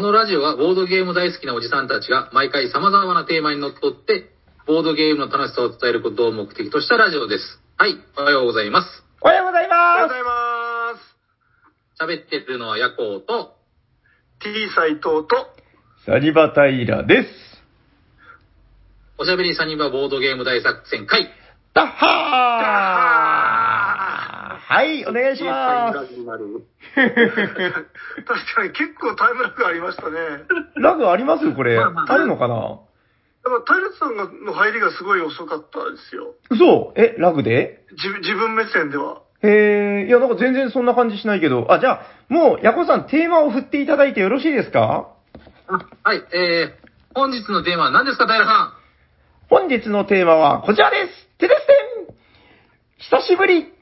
のラジオはボードゲーム大好きなおじさんたちが毎回様々なテーマにのっとって、ボードゲームの楽しさを伝えることを目的としたラジオです。はい、おはようございます。おはようございまおはようございます。喋ってるのはヤコウと、T 斎藤と、す。サニバタイラです。おしゃべりサニバボードゲーム大作戦会。ダッハーはい、お願いしま 確かに結構タイムラグありましたね。す。ラグあります？よ、これ。まあまああるのかな？だから、タイラツさんがの入りがすごい遅かったですよ。嘘え、ラグで？自分自分目線では。へえ、いや、なんか全然そんな感じしないけど。あ、じゃあ、もう、ヤコさん、テーマを振っていただいてよろしいですか？はい、えー、本日のテーマは何ですか、平さ本日のテーマはこちらですてですてん久しぶり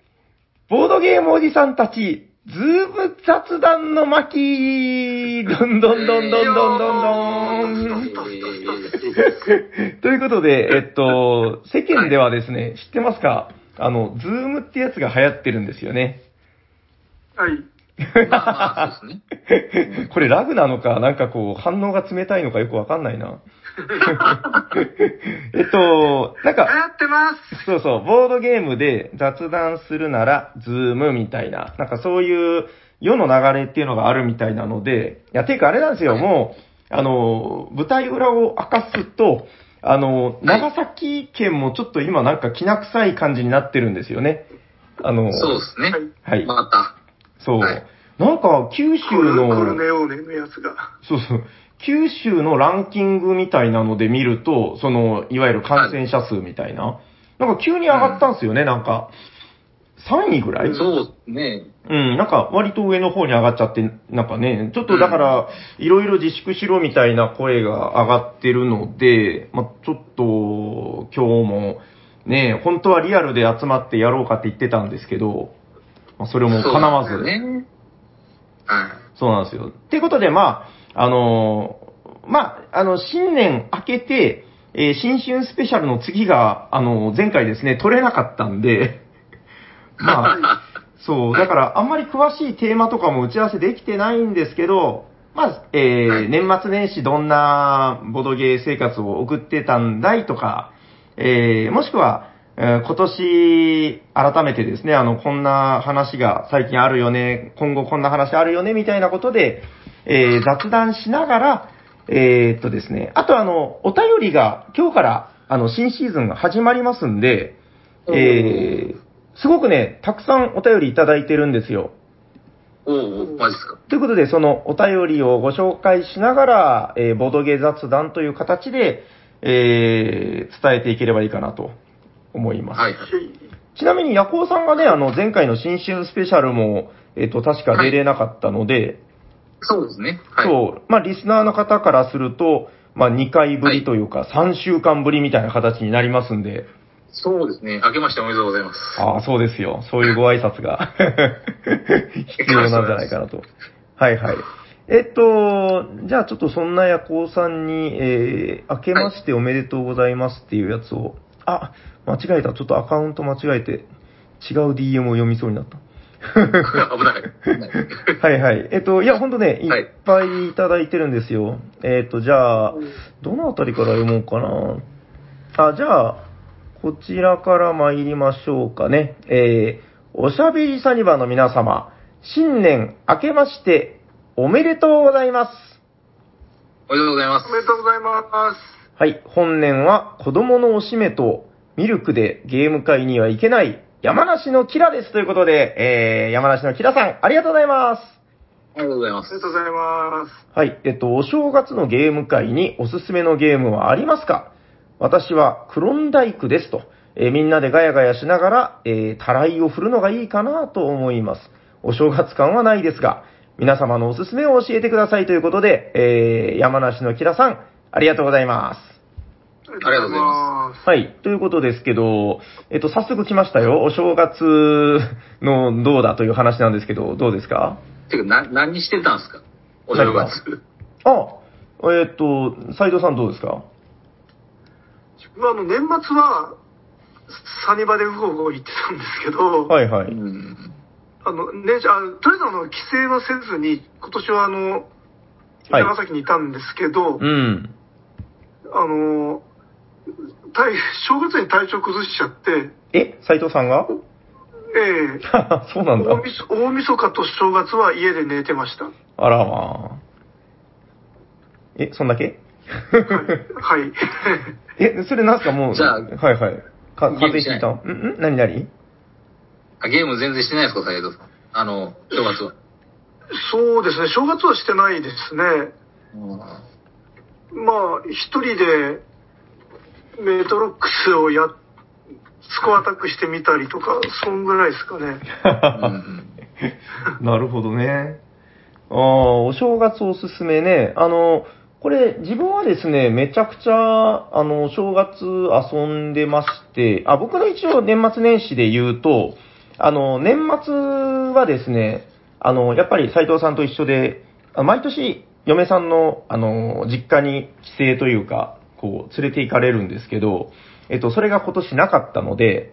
ボードゲームおじさんたち、 Zoom雑談の巻どんどんどんどんどんどんどん。ん。ということで、えっと、世間ではですね、知ってますか？あの、 Zoomってやつが流行ってるんですよね。はい。まあまあ、そうですね。これラグなのか、なんかこう、反応が冷たいのかよくわかんないな。えっと、なんか、流行ってます。そうそう、ボードゲームで雑談するなら、 Zoomみたいな、なんかそういう世の流れっていうのがあるみたいなので、いや、ていうかあれなんですよ、もう、あの、舞台裏を明かすと、あの、長崎県もちょっと今なんかきな臭い感じになってるんですよね。あの、そうですね。はい。はい。また。そう。はいなんか、九州の。そうそう。九州のランキングみたいなので見ると、その、いわゆる感染者数みたいな。なんか急に上がったんですよね、なんか。3位ぐらい？そうですね。うん、なんか割と上の方に上がっちゃって、なんかね、ちょっとだから、いろいろ自粛しろみたいな声が上がってるので、まあちょっと、今日も、ね、本当はリアルで集まってやろうかって言ってたんですけど、まあそれも叶わず。そうね。はい。そうなんですよ。っていうことで、まあ、あのーまあ、あの、新年明けて、えー新春スペシャルの次が、あの前回ですね、取れなかったんで、まあ、そう、だからあんまり詳しいテーマとかも打ち合わせできてないんですけど、まあ、えーはい年末年始どんなボドゲー生活を送ってたんだいとか、えーもしくは、えー今年、改めてですね、あの、こんな話が最近あるよね、今後こんな話あるよね、みたいなことで、えー雑談しながら、えーっとですね、あとあの、お便りが今日から、あの、新シーズンが始まりますんで、えーすごくね、たくさんお便りいただいてるんですよ。おおマジっすか？ということで、そのお便りをご紹介しながら、えーボードゲー雑談という形で、えー伝えていければいいかなと思います。はいはい。ちなみに、ヤコウさんがね、あの、前回の新春スペシャルも、えっ、と、確か出れなかったので、そうですね。はい。そう、まあ、リスナーの方からすると、まあ、2回ぶりというか、3週間ぶりみたいな形になりますんで、そうですね。明けましておめでとうございます。ああ、そうですよ。そういうご挨拶が 必要なんじゃないかなと。はいはい。えっと、じゃあちょっとそんなヤコウさんに、えー、明けましておめでとうございますっていうやつを、あ、間違えた。ちょっとアカウント間違えて、違う DM を読みそうになった。危ない。危ないはいはい。えっと、いや、ほんとね、いはいっぱいいただいてるんですよ。えっと、じゃあ、どのあたりから読もうかな。あ、じゃあ、こちらから参りましょうかね。えー、おしゃべりサニバの皆様、新年明けましておめでとうございます。おめでとうございますお。めでとうございます。はい、本年は子供のおしめとミルクでゲーム会には行けない山梨のキラですということで、えー、山梨のキラさん、ありがとうございます。ありがとうございますおめで。とうございます。はい。えっと、お正月のゲーム会におすすめのゲームはありますか？私はクロンダイクですと。えーみんなでガヤガヤしながら、えー、たらいを振るのがいいかなと思います。お正月感はないですが、皆様のおすすめを教えてくださいということで、えー、山梨のキラさん、ありがとうございます。ありがとうございます。はい。ということですけど、えっと、早速来ましたよ。お正月のどうだ？という話なんですけど、どうですか？てか、な、何してたんですか？お正月。あ、えっと、斉藤さんどうですか？自分はあの、年末は、サニバでウホウホ行ってたんですけど、はいはい。うん。あの、ね、じゃあ、とりあえずあの、規制はせずに、今年はあの、はい長崎にいたんですけど、うん。あの、体正月に体調崩しちゃって、え、斉藤さんが？ええ そうなんだ大。晦大晦日と正月は家で寝てました。あらまあ。え、そんだけ？はい。え、それなんすか？もう。じゃあはいはい。か風邪ひい？たんんん？何何？あゲーム全然してないですか、斉藤さん。あの、正月は。そうですね、正月はしてないですね。まあ、一人でメトロックスをや、スコアタックしてみたりとか、そんぐらいですかね。なるほどね。ああ、お正月おすすめね。あの、これ、自分はですね、めちゃくちゃ、あの、お正月遊んでまして、あ、僕の一応年末年始で言うと、あの、年末はですね、あの、やっぱり斉藤さんと一緒で、毎年、嫁さんの、あの、実家に帰省というか、こう、連れて行かれるんですけど、えっと、それが今年なかったので、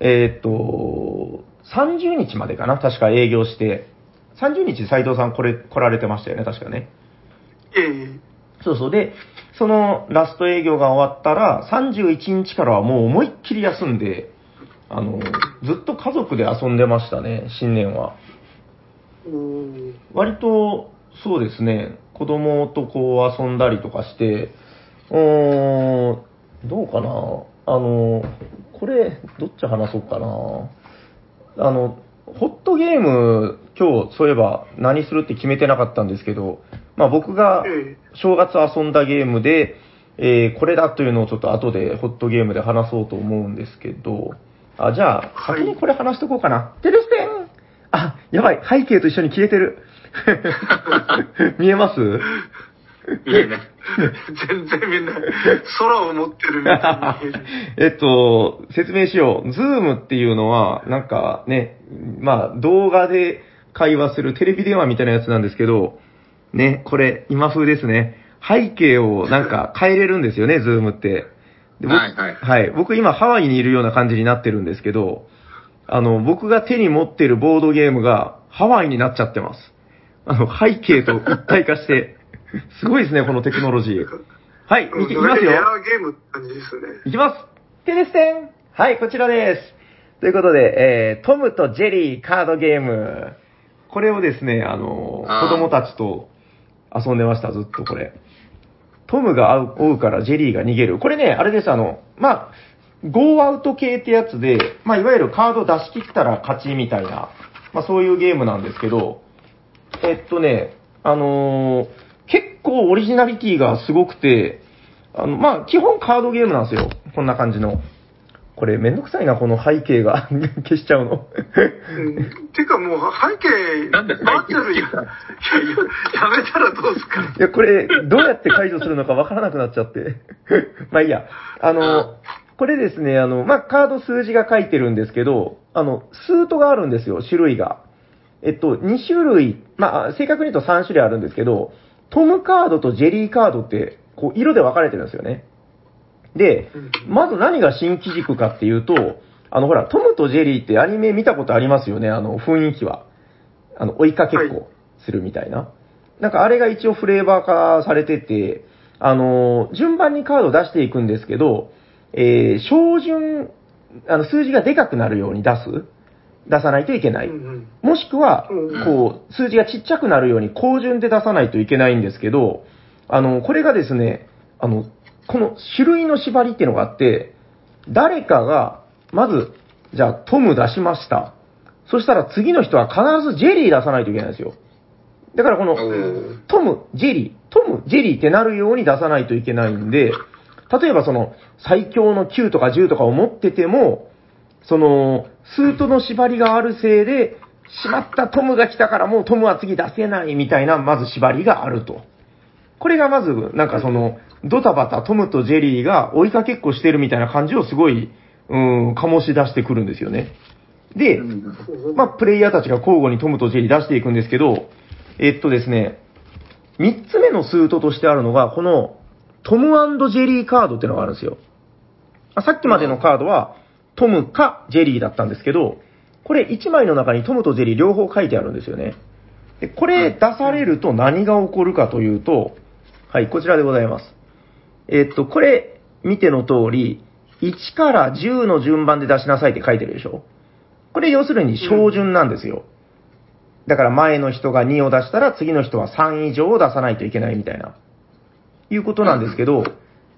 えーっと、30日までかな確か営業して。30日斉藤さんこれ来られてましたよね確かね。ええそうそう。で、そのラスト営業が終わったら、31日からはもう思いっきり休んで、あの、ずっと家族で遊んでましたね、新年は。割と、そうですね、子供とこう遊んだりとかして、うーん、どうかな？あの、これ、どっち話そうかな？あの、ホットゲーム、今日そういえば何するって決めてなかったんですけど、まあ僕がええ。正月遊んだゲームで、えーこれだというのをちょっと後でホットゲームで話そうと思うんですけど、あ、じゃあ、はい。先にこれ話しとこうかな。テレステンあ、やばい、背景と一緒に消えてる。見えます？いいね。全然みんな空を持ってるみたい えっと、説明しよう。 Zoomっていうのは、なんかね、まあ、動画で会話するテレビ電話みたいなやつなんですけど、ね、これ、今風ですね。背景をなんか変えれるんですよね、 Zoomって。で僕はいはいはい。僕今ハワイにいるような感じになってるんですけど、あの、僕が手に持ってるボードゲームがハワイになっちゃってます。あの、背景と一体化して、すごいですね、このテクノロジー。はい、いきますよ。エアーゲームって感じですね。いきますテレステンはい、こちらです。ということで、えー、トムとジェリーカードゲーム。これをですね、あの、子供たちと遊んでました、ずっとこれ。トムが追うからジェリーが逃げる。これね、あれです、あの、まあ、ゴーアウト系ってやつで、まあ、いわゆるカード出し切ったら勝ちみたいな、まあ、そういうゲームなんですけど、えっとね、あのー結構オリジナリティがすごくて、あの、まあ、基本カードゲームなんですよ。こんな感じの。これめんどくさいな、この背景が 消しちゃうの。うん、てかもう背景、なんで背景バーチャルや、いやいや、やめたらどうすか？いや、これ、どうやって解除するのかわからなくなっちゃって。まあいいや。あの、これですね、あの、まあ、カード数字が書いてるんですけど、あの、スートがあるんですよ、種類が。えっと、2種類、まあ、正確に言うと3種類あるんですけど、トムカードとジェリーカードって、こう、色で分かれてるんですよね。で、まず何が新機軸かっていうと、あの、ほら、トムとジェリーってアニメ見たことありますよね、あの、雰囲気は。あの、追いかけっこするみたいな。なんかあれが一応フレーバー化されてて、あの、順番にカードを出していくんですけど、えー、小順、あの、数字がでかくなるように出す出さないといけない。うんうんもしくはうん、こう、数字がちっちゃくなるように、高順で出さないといけないんですけど、あの、これがですね、あの、この種類の縛りっていうのがあって、誰かが、まず、じゃあ、トム出しました。そしたら次の人は必ずジェリー出さないといけないんですよ。だからこの、トム、ジェリー、トム、ジェリーってなるように出さないといけないんで、例えばその、最強の9とか10とかを持ってても、その、スートの縛りがあるせいで、しまったトムが来たからもうトムは次出せないみたいな、まず縛りがあると。これがまず、なんかその、ドタバタトムとジェリーが追いかけっこしてるみたいな感じをすごい、うん、醸し出してくるんですよね。で、まあ、プレイヤーたちが交互にトムとジェリー出していくんですけど、えっとですね、三つ目のスートとしてあるのが、この、トムジェリーカードっていうのがあるんですよ。あさっきまでのカードは、トムかジェリーだったんですけど、これ1枚の中にトムとジェリー両方書いてあるんですよね。でこれ出されると何が起こるかというと、はい、こちらでございます。えっと、これ、見ての通り、1から10の順番で出しなさいって書いてるでしょこれ要するに小順なんですよ。だから前の人が2を出したら次の人は3以上を出さないといけないみたいな、いうことなんですけど、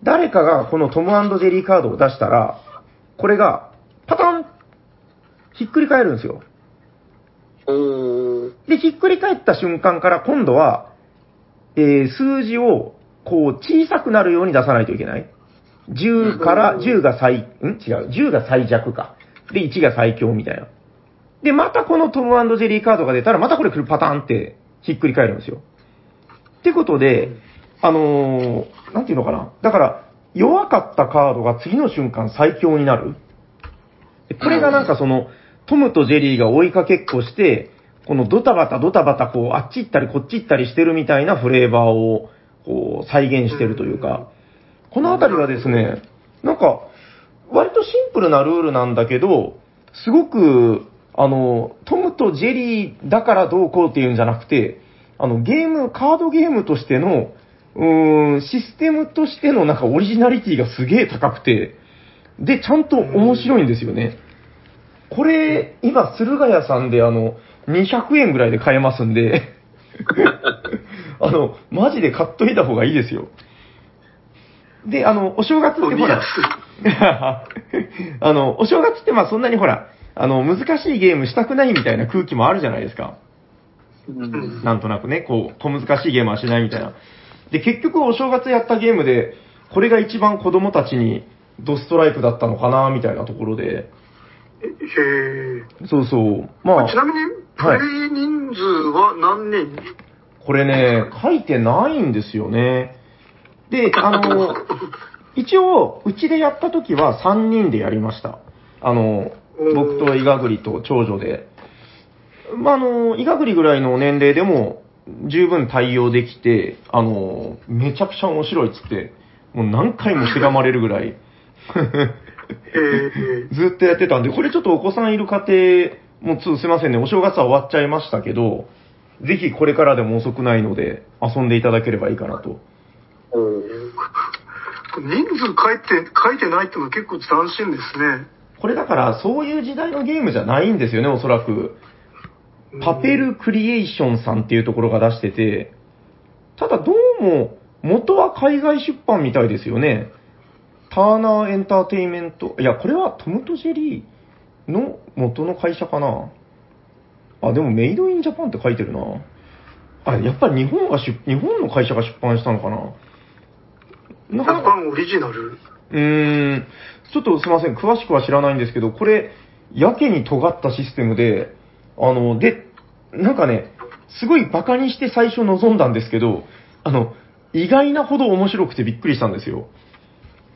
誰かがこのトムジェリーカードを出したら、これがパタンひっくり返るんですよ。で、ひっくり返った瞬間から今度は、えー数字をこう小さくなるように出さないといけない。10から、10が最、ん？違う、10が最弱か。で、1が最強みたいな。で、またこのトムジェリーカードが出たら、またこれパターンってひっくり返るんですよ。ってことで、あのーなんていうのかな。だから、弱かったカードが次の瞬間最強になる？これがなんかその、トムとジェリーが追いかけっこして、このドタバタドタバタこう、あっち行ったりこっち行ったりしてるみたいなフレーバーを、こう、再現してるというか、このあたりはですね、なんか、割とシンプルなルールなんだけど、すごく、あの、トムとジェリーだからどうこうっていうんじゃなくて、あの、ゲーム、カードゲームとしての、うーん、システムとしてのなんかオリジナリティがすげえ高くて、で、ちゃんと面白いんですよね。これ、今、駿河屋さんであの、200円ぐらいで買えますんで、あの、マジで買っといた方がいいですよ。で、あの、お正月ってほら、あの、お正月ってまあそんなにほら、あの、難しいゲームしたくないみたいな空気もあるじゃないですか。うんなんとなくね、こう、小難しいゲームはしないみたいな。で、結局お正月やったゲームで、これが一番子供たちにドストライクだったのかな、みたいなところで。へえ。そうそう。まあち、なみに、プレイ人数は何人、これね、書いてないんですよね。で、あの、一応、うちでやった時は3人でやりました。あの、僕とイガグリと長女で。まあ、あの、イガグリぐらいの年齢でも十分対応できて、あの、めちゃくちゃ面白いっつって、もう何回もしがまれるぐらい。ずっとやってたんで、これちょっとお子さんいる家庭、もうちょっとすいませんね、お正月は終わっちゃいましたけど、ぜひこれからでも遅くないので、遊んでいただければいいかなと。人数書いて、書いてないってのは結構斬新ですね。これだから、そういう時代のゲームじゃないんですよね、おそらく。パペルクリエーションさんっていうところが出してて、ただどうも、元は海外出版みたいですよね。ターナーエンターテインメント。いや、これはトムとジェリーの元の会社かな。あ、でもメイドインジャパンって書いてるな。あ、やっぱり日本が出、日本の会社が出版したのかな。ジャパンオリジナル？うーん、ちょっとすいません、詳しくは知らないんですけど、これ、やけに尖ったシステムで、あの、で、なんかね、すごいバカにして最初望んだんですけど、あの、意外なほど面白くてびっくりしたんですよ。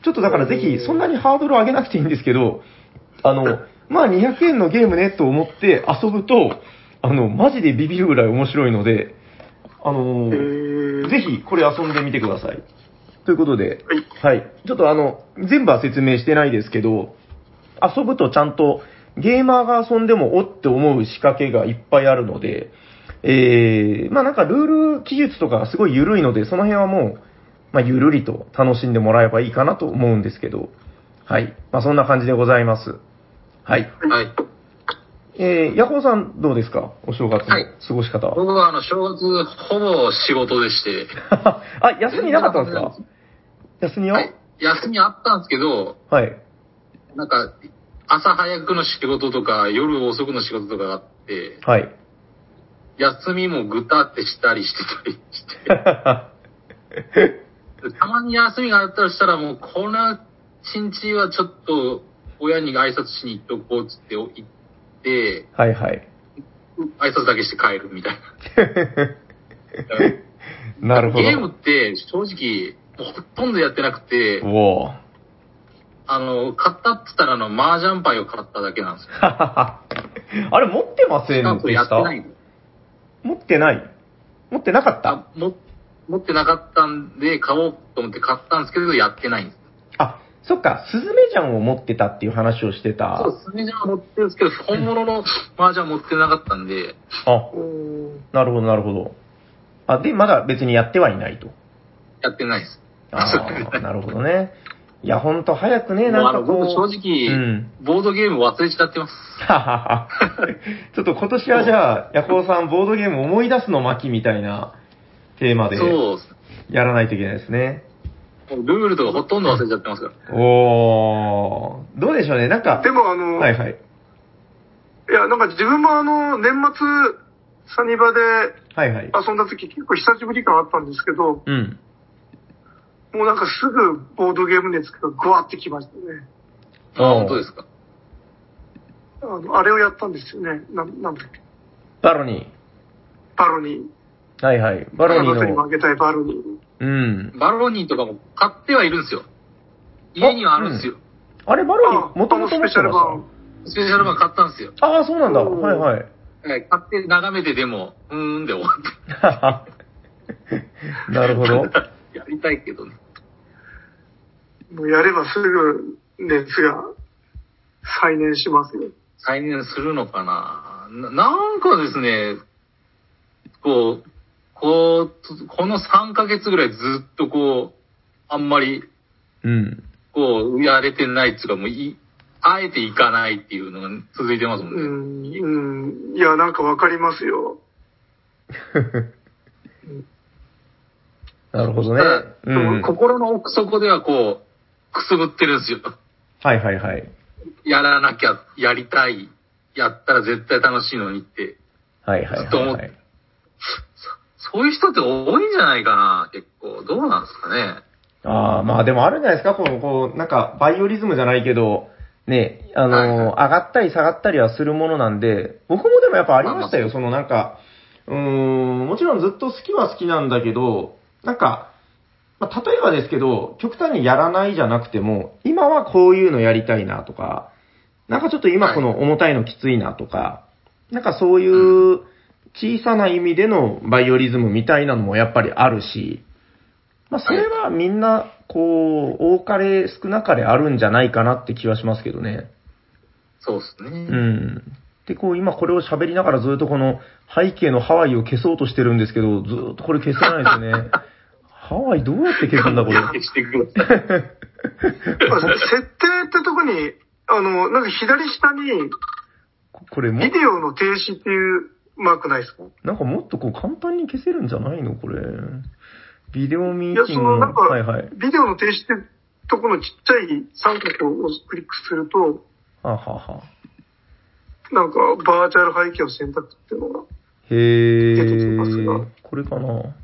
ちょっとだからぜひ、そんなにハードルを上げなくていいんですけど、あの、まあ200円のゲームねと思って遊ぶと、あの、マジでビビるぐらい面白いので、あのへーぜひこれ遊んでみてください。ということで、はい。はい。ちょっとあの、全部は説明してないですけど、遊ぶとちゃんとゲーマーが遊んでもおって思う仕掛けがいっぱいあるので、えー、まあなんかルール記述とかがすごい緩いので、その辺はもう、まあゆるりと楽しんでもらえばいいかなと思うんですけど、はい。まあそんな感じでございます。はい。はい。えー、ヤコウさんどうですか？お正月のはい過ごし方は。僕はあの、正月、ほぼ仕事でして、あ、休みなかったんですか？休みは？はい。休みあったんですけど、はい。なんか、朝早くの仕事とか、夜遅くの仕事とかがあって、はい。休みもぐたってしたりしてたりして、たまに休みがあったとしたらもう、この一日はちょっと、親に挨拶しに行っとこうっつって行って、はいはい。挨拶だけして帰るみたいな。なるほど。ゲームって正直、ほとんどやってなくて、おー。あの、買ったって言ったらあの、麻雀牌を買っただけなんですよ。あれ、持ってませんでした？やってない。持ってない？持ってなかった？あも持ってなかったんで、買おうと思って買ったんですけど、やってないんです。あ、そっか、スズメジャンを持ってたっていう話をしてた。そう、スメジャンは持ってるんですけど、本物の麻雀持ってなかったんで、あ、なるほど、なるほど。あ、で、まだ別にやってはいないと。やってないです。ああ、なるほどね。いや、ほんと早くね、なんかこう。僕正直、うん。ボードゲーム忘れちゃってます。ははは ちょっと今年はじゃあ、ヤコウさん、ボードゲーム思い出すの巻みたいなテーマでやらないといけないですね。もうルールとかほとんど忘れちゃってますから。おー、どうでしょうね、なんか。でもあの、はいはい。いや、なんか自分もあの、年末、サニバではいはい。遊んだ時結構久しぶり感あったんですけど、うん。もうなんかすぐボードゲーム熱がグワってきましたね。あ、本当ですか？あの、あれをやったんですよね。ななんだっけ。バロニバロニー。ー。はいはい。バロニーあの人にの。負けたいバロニー。うん。バロニーとかも買ってはいるんですよ。家にはあるんですよ。あれ、バロニあー、もともとスペシャル版。スペシャル版買ったんですよ。ああ、そうなんだ。はいはい。はい買って眺めてでも、うーんで終わって。なるほど。やりたいけどね。もうやればすぐ熱が再燃しますよ。再燃するのかな？ななんかですね、こう、こう、この3ヶ月ぐらいずっとこう、あんまり、うん。こう、やれてないっていうか、もうい、あえていかないっていうのが続いてますもうんね。ん、うん。いや、なんかわかりますよ。なるほどね。うん。心の奥底ではこう、くすぶってるんですよ。はいはいはい。やらなきゃ、やりたい、やったら絶対楽しいのにって。はいはいずっと思っはいはい。そそういう人って多いんじゃないかな、結構。どうなんですかね。ああ、まあでもあるんじゃないですか、この、こう、なんか、バイオリズムじゃないけど、ね、あの、はいはい上がったり下がったりはするものなんで、僕もでもやっぱありましたよ、まあまあそのなんか、うーん、もちろんずっと好きは好きなんだけど、なんか、まあ、例えばですけど、極端にやらないじゃなくても、今はこういうのやりたいなとか、なんかちょっと今この重たいのきついなとか、なんかそういう小さな意味でのバイオリズムみたいなのもやっぱりあるし、まあそれはみんな、こう、多かれ少なかれあるんじゃないかなって気はしますけどね。そうですね。うん。で、こう今これを喋りながらずっとこの背景のハワイを消そうとしてるんですけど、ずーっとこれ消せないですね。ハワイどうやって消すんだこれ？してください。設定ってとこに、あの、なんか左下に、これもビ、デオの停止っていうマークないですかなんかもっとこう簡単に消せるんじゃないのこれ。ビデオミ、ーティングの。そのなんか、はいはい。ビデオの停止ってとこのちっちゃい三角をクリックすると、あ、はあは、なんかバーチャル背景を選択っていうのが、へ出てきますーが。これかな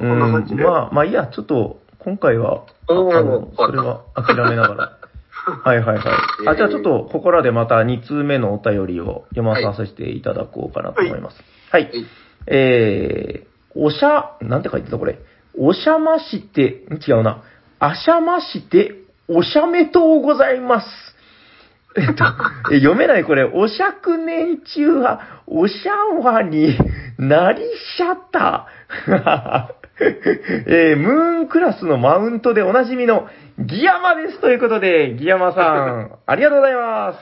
こんな感じでまあ、まあいいや、ちょっと、今回は、それは諦めながら。はいはいはい。あ、じゃあちょっと、ここらでまた2通目のお便りを読まさせていただこうかなと思います。はい。はいえー、おしゃ、なんて書いてたこれ？おしゃまして、ん違うな。あしゃまして、おしゃめとうございます。えっと、え読めないこれ、お釈年中は、おしゃわになりしゃった。えームーンクラスのマウントでおなじみのギヤマですということで、ギヤマさん、ありがとうございます。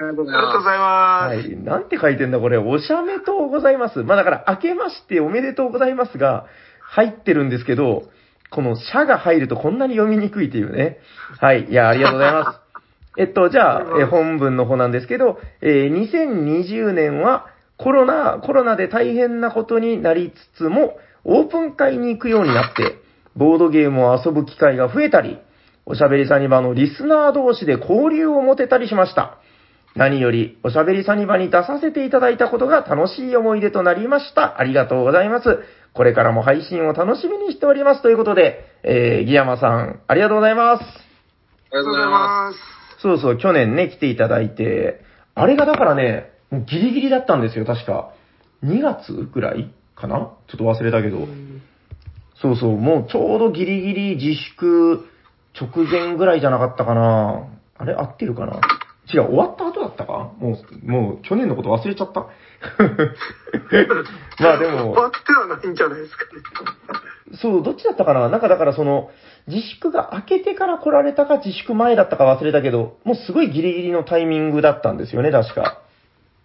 ありがとうございます。はい。なんて書いてんだこれ、おしゃめとうございます。まあだから、明けましておめでとうございますが、入ってるんですけど、このシャが入るとこんなに読みにくいっていうね。はい。いや、ありがとうございます。えっと、じゃあ、え本文の方なんですけど、えー2020年はコロナ、コロナで大変なことになりつつも、オープン会に行くようになって、ボードゲームを遊ぶ機会が増えたり、おしゃべりサニバのリスナー同士で交流を持てたりしました。何より、おしゃべりサニバに出させていただいたことが楽しい思い出となりました。ありがとうございます。これからも配信を楽しみにしております。ということで、えー、ギヤマさん、ありがとうございます。ありがとうございまます。そうそう、去年ね、来ていただいて、あれがだからね、もうギリギリだったんですよ、確か。2月ぐらいかな？ちょっと忘れたけど。そうそう、もうちょうどギリギリ自粛直前ぐらいじゃなかったかな。あれ？合ってるかな？違う、終わった後だったか？もう、もう去年のこと忘れちゃった？まあでも、終わってはないんじゃないですかね。そう、どっちだったかな？なんかだからその、自粛が明けてから来られたか自粛前だったか忘れたけど、もうすごいギリギリのタイミングだったんですよね、確か。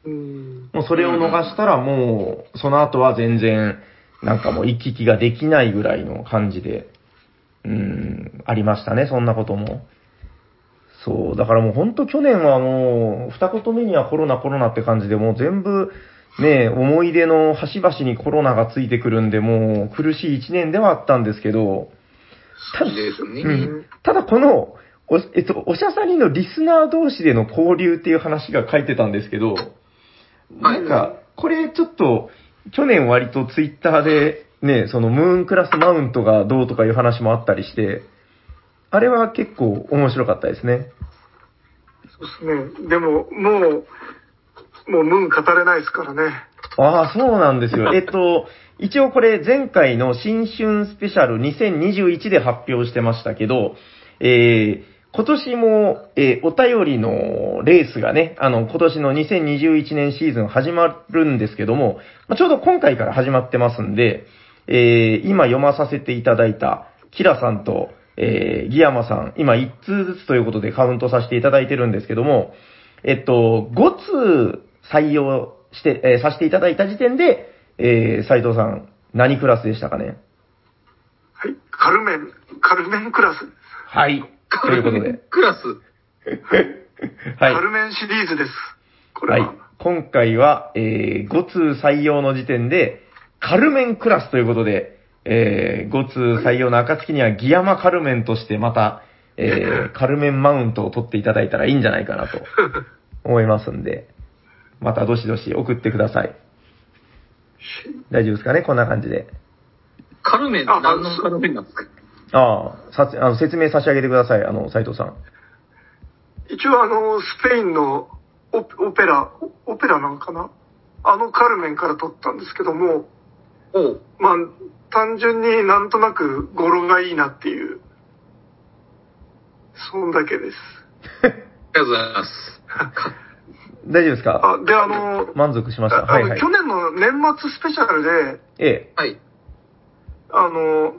うん。もうそれを逃したらもう、その後は全然、なんかもう行き来ができないぐらいの感じで、うーん、ありましたね、そんなことも。そう、だからもう本当去年はもう、二言目にはコロナコロナって感じで、もう全部、ね、思い出の端々にコロナがついてくるんで、もう苦しい一年ではあったんですけど、ただ。うんただこの、お、えっと、おしゃさにのリスナー同士での交流っていう話が書いてたんですけど、なんか、これちょっと、去年割とツイッターで、ね、そのムーンクラスマウントがどうとかいう話もあったりして、あれは結構面白かったですね。そうですね。でも、もう、もうムーン語れないですからね。ああ、そうなんですよ。えっと、一応これ前回の新春スペシャル2021で発表してましたけど、えー今年も、えーお便りのレースがね、あの、今年の2021年シーズン始まるんですけども、まあちょうど今回から始まってますんで、えー今読まさせていただいた、キラさんと、えーギヤマさん、今1通ずつということでカウントさせていただいてるんですけども、えっと、5通採用して、えーさせていただいた時点で、えー斉藤さん、何クラスでしたかね？はい。カルメン、カルメンクラス。はい。ということで。クラス。はいカ。ルメンシリーズです。これは。はい。今回は、えー、5通採用の時点で、カルメンクラスということで、えー、5通採用の暁にはギヤマカルメンとしてまた、えー、カルメンマウントを取っていただいたらいいんじゃないかなと思いますんで、またどしどし送ってください。大丈夫ですかね？こんな感じで。カルメン、あ何のカルメンなんですか？ああ、さあの説明差し上げてください、あの、斉藤さん。一応あの、スペインのオオペラ、オオペラなんかな？あのカルメンから撮ったんですけども、おう。まあ、単純になんとなく語呂がいいなっていう、そんだけです。ありがとうございます。大丈夫ですか？あ、で、あの、満足しました？はいはい去。年の年末スペシャルで、ええ。はい。あの、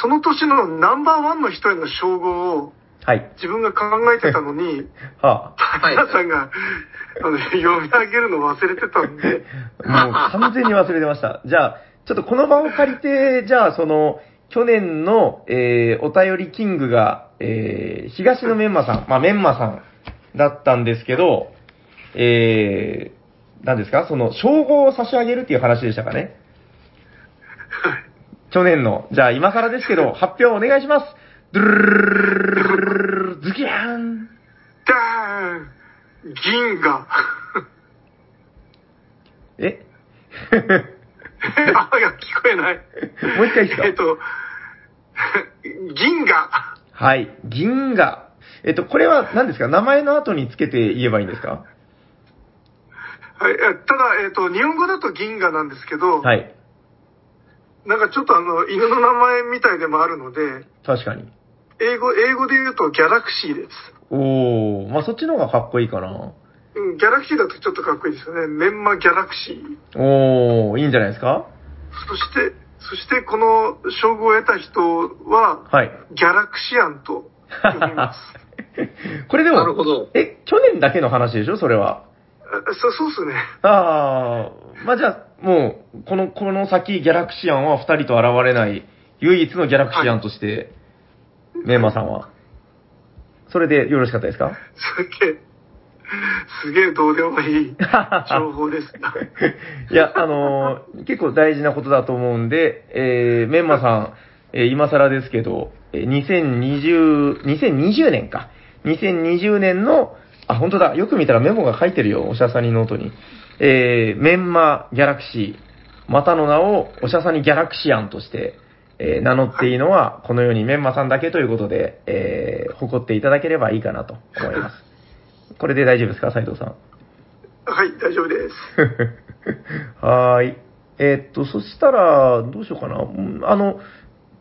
その年のナンバーワンの人への称号をはい。自分が考えてたのに、ははい皆さんが、あの読み上げるの忘れてたんで、あ、もう完全に忘れてました。じゃあ、ちょっとこの場を借りて、じゃあ、その、去年の、えー、お便りキングが、えー、東のメンマさん、まあ、メンマさんだったんですけど、えー、何ですか？その、称号を差し上げるっていう話でしたかね去年の、じゃあ今更ですけど、発表お願いします。ドゥルルルルズキャン。ダーン銀河。えあ、いや、聞こえない。もう一回ですかえっと、銀河。はい、銀河。えっと、これは何ですか名前の後につけて言えばいいんですかはい、ただ、えっと、日本語だと銀河なんですけど、はい。なんかちょっとあの、犬の名前みたいでもあるので、確かに。英語、英語で言うとギャラクシーです。おー、まあそっちの方がかっこいいかな。うん、ギャラクシーだとちょっとかっこいいですよね。メンマギャラクシー。おー、いいんじゃないですか？そして、そしてこの称号を得た人は、はい。ギャラクシアンと呼びます。これでも、なるほど。え、去年だけの話でしょ？それは。あそう、そうっすね。あー、まあじゃあ、もう、この、この先ギャラクシアンは二人と現れない唯一のギャラクシアンとして、メンマさんは。それでよろしかったですか？すげえ、すげえどうでもいい情報です。いや、あのー結構大事なことだと思うんで、えー、メンマさん、えー今更ですけど、えー2020、2020年か。2020年の、あ、本当だ、よく見たらメモが書いてるよ、おしゃさにノートに。えー、メンマギャラクシー、またの名をおしゃさにギャラクシアンとして、えー名乗っていいのは、このようにメンマさんだけということで、えー誇っていただければいいかなと思います。これで大丈夫ですか、斉藤さん？はい、大丈夫です。はーい。えーっと、そしたら、どうしようかな。うんあの、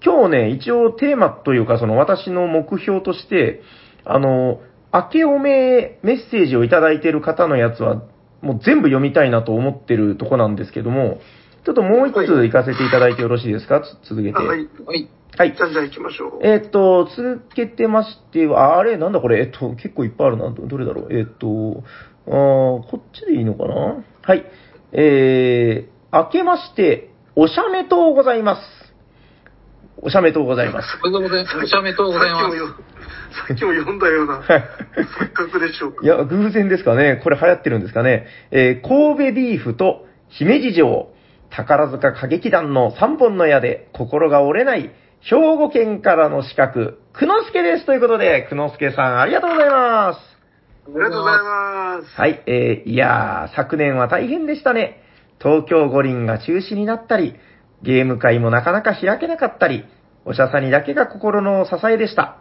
今日ね、一応テーマというか、その私の目標として、あの、明けおめメッセージをいただいている方のやつは、もう全部読みたいなと思ってるとこなんですけども、ちょっともう一つ行かせていただいてよろしいですか？つ続けて。あはい。はい。はいじゃあ、じゃあ行きましょう。えーっと、続けてましては、ああれ、なんだこれ、えっと、結構いっぱいあるな。どどれだろう？えーっと、あーこっちでいいのかな？はい。えー、明けまして、おしゃめとうございます。おしゃめとうございます。おめでとうございます。おしゃめとうございます。さっきもよさっきも読んだような 錯覚でしょうか。いや、偶然ですかね。これ流行ってるんですかね。えー神戸ビーフと姫路城、宝塚歌劇団の3本の矢で心が折れない、兵庫県からの資格、くのすけです。ということで、くのすけさんありがとうございます。ありがとうございます。はい、えー、いやー、昨年は大変でしたね。東京五輪が中止になったり、ゲーム会もなかなか開けなかったり、おしゃさにだけが心の支えでした。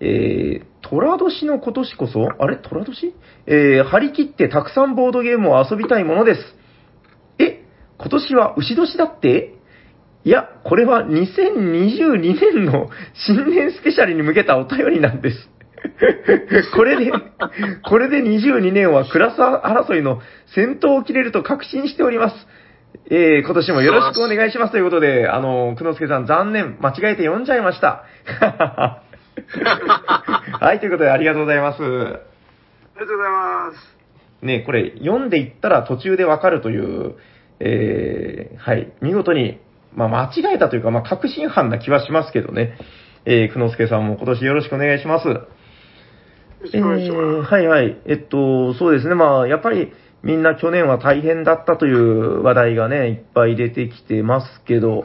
えー、虎年の今年こそ、あれ？虎年？えー、張り切ってたくさんボードゲームを遊びたいものです。え、今年は牛年だって？いや、これは2022年の新年スペシャルに向けたお便りなんです。これで、これで22年はクラス争いの先頭を切れると確信しております。えー、今年もよろしくお願いしますということで、あの、くのすけさん残念、間違えて読んじゃいました。はい、ということでありがとうございます。ありがとうございます。ね、これ、読んでいったら途中でわかるという、えー、はい、見事に、まあ、間違えたというか、まあ、確信犯な気はしますけどね。えー、くのすけさんも今年よろしくお願いします。え。ーはいはい。えっと、そうですね。まあ、やっぱりみんな去年は大変だったという話題がね、いっぱい出てきてますけど、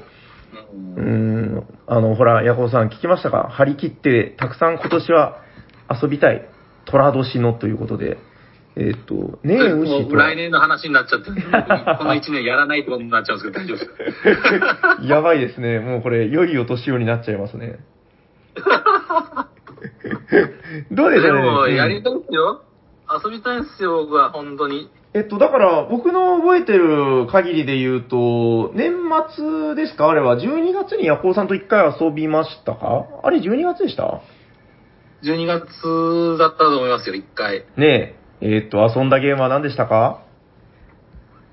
うーん、あの、ほら、ヤコウさん聞きましたか？張り切って、たくさん今年は遊びたい。虎年のということで。えっと、ねえ、も牛と。う来年の話になっちゃって、この1年やらないってことになっちゃうんですけど、大丈夫ですか？やばいですね。もうこれ、良いお年をになっちゃいますね。どうでしでょうね。も、うんやりたいですよ。遊びたいですよ、僕は、本当に。えっと、だから、僕の覚えてる限りで言うと、年末ですか？あれは、12月にヤコウさんと一回遊びましたか？あれ12月でした？12月だったと思いますよ、1回。ねえ、えっと、遊んだゲームは何でしたか？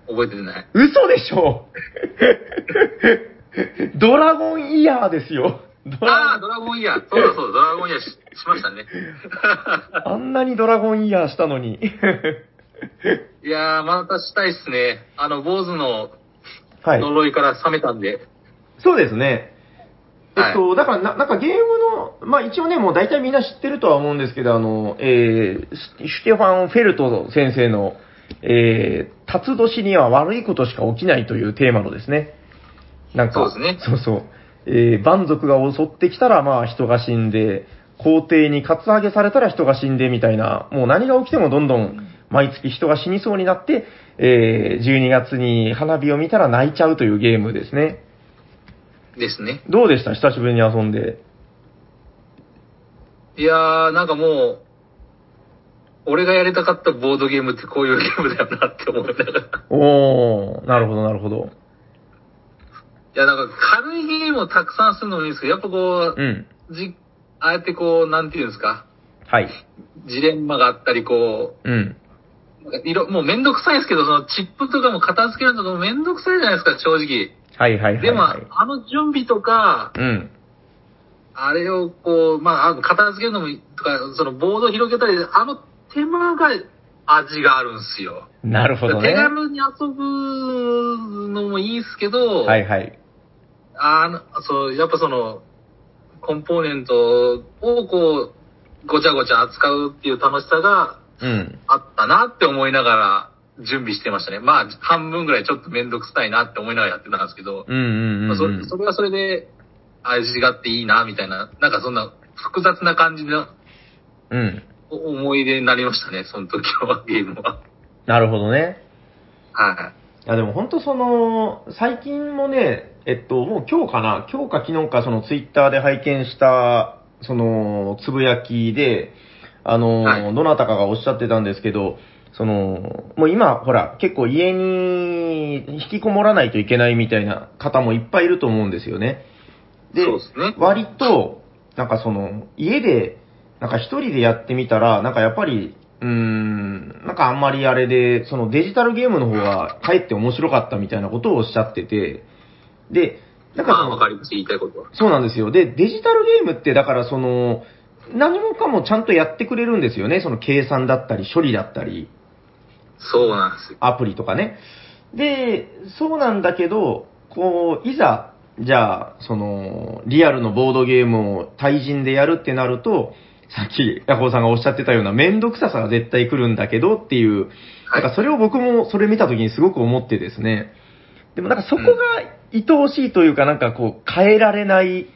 覚えてない。嘘でしょ ドラゴンイヤーですよ。ドああ、ラドラゴンイヤー。そうだそうだ、ドラゴンイヤーししましたね。あんなにドラゴンイヤーしたのに。いやー、またしたいっすね。あの、坊主のはい。呪いから覚めたんで。そうですね。えっと、だからな、なんかゲームの、まあ一応ね、もう大体みんな知ってるとは思うんですけど、あの、えー、シシュテファン・フェルト先生の、えー、辰年には悪いことしか起きないというテーマのですね。なんか、そうですねそうそう。えー、蛮族が襲ってきたら、まあ人が死んで、皇帝にカツアゲされたら人が死んでみたいな、もう何が起きてもどんどん毎月人が死にそうになって、えー、12月に花火を見たら泣いちゃうというゲームですね。ですね。どうでした？久しぶりに遊んで。いやー、なんかもう、俺がやりたかったボードゲームってこういうゲームだよなって思いながら。おー、なるほど、なるほど。いや、なんか軽いゲームをたくさんするのもいいんですけど、やっぱこう、うん。じ、ああやってこう、なんていうんですか、はい。ジレンマがあったり、こうん。う、なんかいろ、もうめんどくさいですけど、そのチップとかも片付けるのとかもめんどくさいじゃないですか、正直。はいはいはい、はい。でも、あの準備とか、うん。あれをこう、まあ、片付けるのも、とか、そのボードを広げたり、あの手間が味があるんですよ。なるほどね。手軽に遊ぶのもいいですけど、はいはい。あの、そう、やっぱその、コンポーネントをこう、ごちゃごちゃ扱うっていう楽しさがうん。あったなって思いながら準備してましたね。まあ、半分ぐらいちょっとめんどくさいなって思いながらやってたんですけど、うんうんうん、まあそうん。れそれはそれで味があっていいなみたいな、なんかそんな複雑な感じのうん。思い出になりましたね、その時はゲームは。なるほどね。はい。いやでも本当その、最近もね、えっと、もう今日かな、今日か昨日かそのツイッターで拝見した、その、つぶやきで、あの、はいどなたかがおっしゃってたんですけど、その、もう今、ほら、結構家に引きこもらないといけないみたいな方もいっぱいいると思うんですよね。で、割と、なんかその、家で、なんか一人でやってみたら、なんかやっぱり、うーん、なんかあんまりあれで、そのデジタルゲームの方がかえって面白かったみたいなことをおっしゃってて、で、なんかまあ、その、わかります、言いたいことは。そうなんですよ。で、デジタルゲームって、だからその、何もかもちゃんとやってくれるんですよね。その計算だったり、処理だったり、そうなんですよ。アプリとかね。で、そうなんだけど、こう、いざ、じゃあ、その、リアルのボードゲームを対人でやるってなると、さっき、ヤコウさんがおっしゃってたような、めんどくささが絶対来るんだけどっていう、はいなんかそれを僕もそれ見た時にすごく思ってですね。でもなんかそこが愛おしいというか、なんかこう、変えられない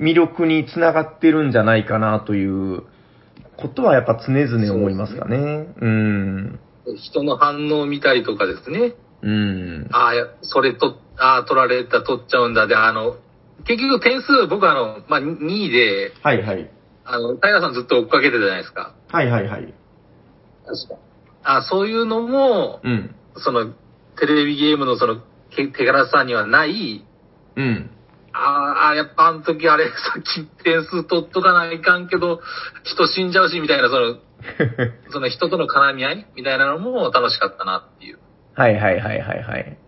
魅力につながってるんじゃないかなということはやっぱ常々思いますかね。うん。人の反応を見たりとかですね。うん。ああ、それと、ああ、取られた、取っちゃうんだ。で、あの、結局点数、僕あの、まあ、2位で、はいはい。あの、平さんずっと追っかけてたじゃないですか。はいはいはい。確か。あそういうのも、うん。その、テレビゲームのその、け手柄さにはない、うん。ああ、やっぱあの時あれ、さっき点数取っとかないかんけど、人死んじゃうし、みたいな、その、その人との絡み合い？みたいなのも楽しかったなっていう。はいはいはいはいはい。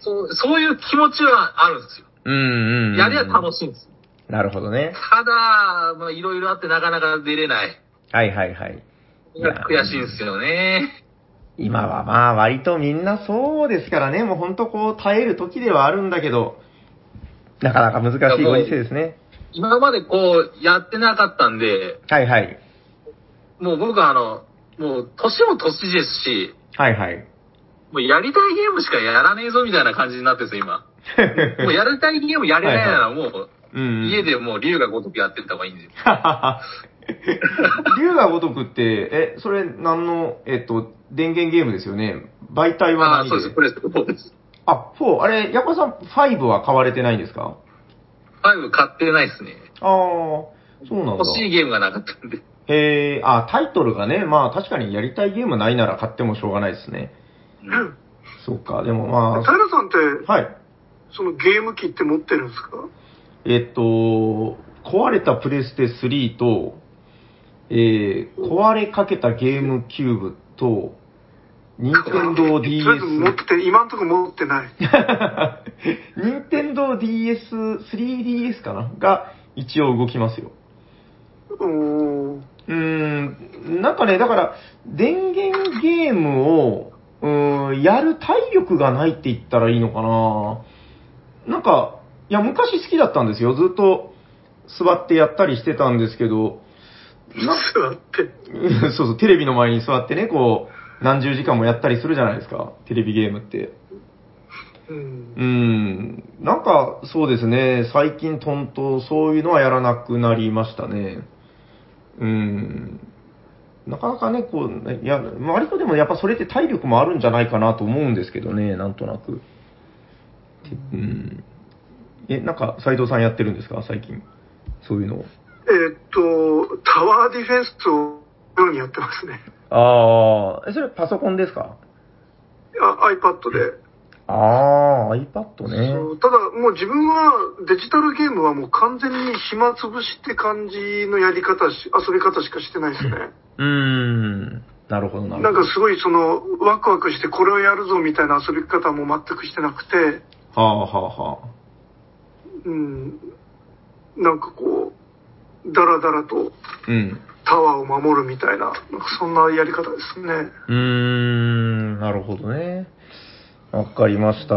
そう、そういう気持ちはあるんですよ。うんうん、うん。やりゃ楽しいんですよ。なるほどね。ただ、まあ、いろいろあってなかなか出れない。はいはいはい。いや悔しいんですよね。今はまあ割とみんなそうですからね、もうほんとこう耐える時ではあるんだけど、なかなか難しいご時世ですね。今までこう、やってなかったんで、はいはい。もう僕はあの、もう年も年ですし、はいはい。もうやりたいゲームしかやらねえぞみたいな感じになってるんですよ、今。もうやりたいゲームやれないならもう、うん、家でもう竜が如くやってった方がいいんですよ。竜が如くって、え、それ何の、えっと、電源ゲームですよね？媒体はああ、何そうです、プレステ4です。あ、4。あれ、ヤコさん5は買われてないんですか？5買ってないですね。ああ、そうなんだ。欲しいゲームがなかったんで。へえ、あ、タイトルがね、まあ確かにやりたいゲームないなら買ってもしょうがないですね。うんそうか、でもまあ、平さんって、はい。そのゲーム機って持ってるんですか？えっと、壊れたプレステ3と、えー、壊れかけたゲームキューブと、ニンテンドーとりあえず持っ DS、てて、今んとこ持ってない。ニンテンドー DS、3DS かな？が一応動きますよ。うー。ん、なんかね、だから、電源ゲームを、うーん、やる体力がないって言ったらいいのかな。なんか、いや、昔好きだったんですよ。ずっと座ってやったりしてたんですけど、な座って。そうそう、テレビの前に座ってね、こう、何十時間もやったりするじゃないですか、テレビゲームって。うんん、なんかそうですね、最近とんとそういうのはやらなくなりましたね。うーん。なかなかね、こう、いや、割とでもやっぱそれって体力もあるんじゃないかなと思うんですけどね、なんとなく。うん。え、なんか斎藤さんやってるんですか、最近。そういうのを。えーっと、タワーディフェンスをようにやってますね。ああ、えそれパソコンですか？あ iPad で。ああ、iPad ね。ただ、もう自分はデジタルゲームはもう完全に暇つぶしって感じのやり方し、遊び方しかしてないですね。うーん。なるほど、なるほど。なんかすごいその、ワクワクしてこれをやるぞみたいな遊び方も全くしてなくて、はあはあはあ。うん、なんかこう、だらだらとうん。タワーを守るみたいな、なんかそんなやり方ですね。うーん、なるほどね。わかりました。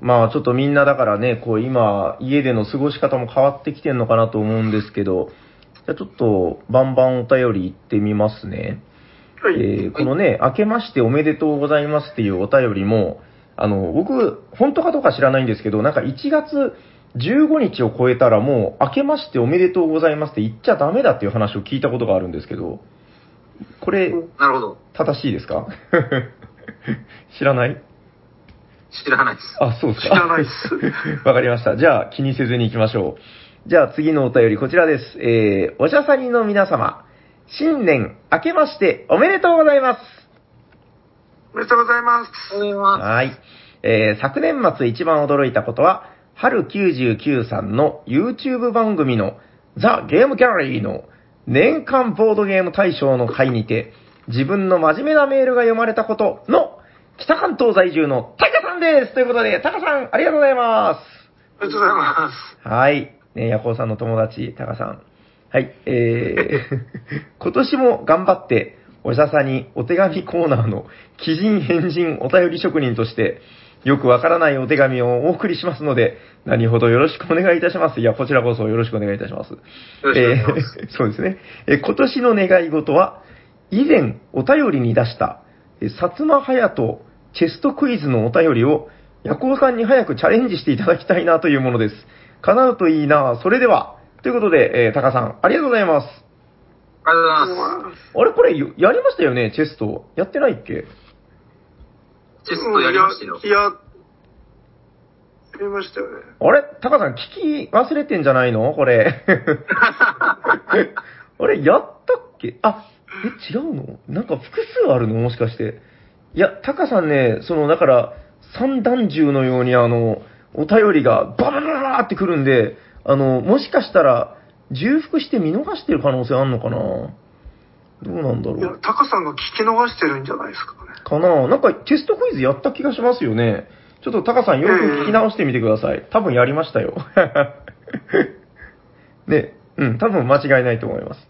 まあちょっとみんなだからね、こう今、家での過ごし方も変わってきてんのかなと思うんですけど、じゃあちょっとバンバンお便り行ってみますね。はい。えーこのね、明けましておめでとうございますっていうお便りも、あの、僕、本当かどうか知らないんですけど、なんか1月15日を超えたらもう、明けましておめでとうございますって言っちゃダメだっていう話を聞いたことがあるんですけど、これ、なるほど。正しいですか？知らない？知らないです。あ、そうですか。知らないっす。わかりました。じゃあ、気にせずに行きましょう。じゃあ、次のお便り、こちらです。えー、おしゃさにの皆様、新年明けましておめでとうございます。おめでとうございます。おはようございまはい。えー、昨年末一番驚いたことは、春99さんの YouTube 番組のザ・ゲームギャラリーの年間ボードゲーム大賞の回にて、自分の真面目なメールが読まれたことの、北関東在住のタカさんですということで、タカさん、ありがとうございます。ありがとうございます。はい。ね、ヤコウさんの友達、タカさん。はい。えー、今年も頑張って、おしゃさにお手紙コーナーの奇人変人お便り職人として、よくわからないお手紙をお送りしますので、何ほどよろしくお願いいたします。いや、こちらこそよろしくお願いいたします。えー そうですね。えー今年の願い事は、以前お便りに出した、えー薩摩隼人チェストクイズのお便りを、ヤコウさんに早くチャレンジしていただきたいなというものです。叶うといいなそれでは、ということで、えー、タカさん、ありがとうございます。ありがとうございます。あれこれ、よやりましたよね、チェスト。やってないっけ？チェストやりましたよ。いや、いややりましたよね。あれ？タカさん、聞き忘れてんじゃないの？これ。あれ、やったっけ？あ、え、違うの？なんか複数あるの？もしかして。いや、タカさんね、その、だから、三段銃のように、あの、お便りがバラバラってくるんで、あの、もしかしたら、重複して見逃してる可能性あんのかな？どうなんだろいやう。、タカさんが聞き逃してるんじゃないですかね。かな？なんかテストクイズやった気がしますよね。ちょっとタカさんよく聞き直してみてください。多分やりましたよ。ね、うん、多分間違いないと思います。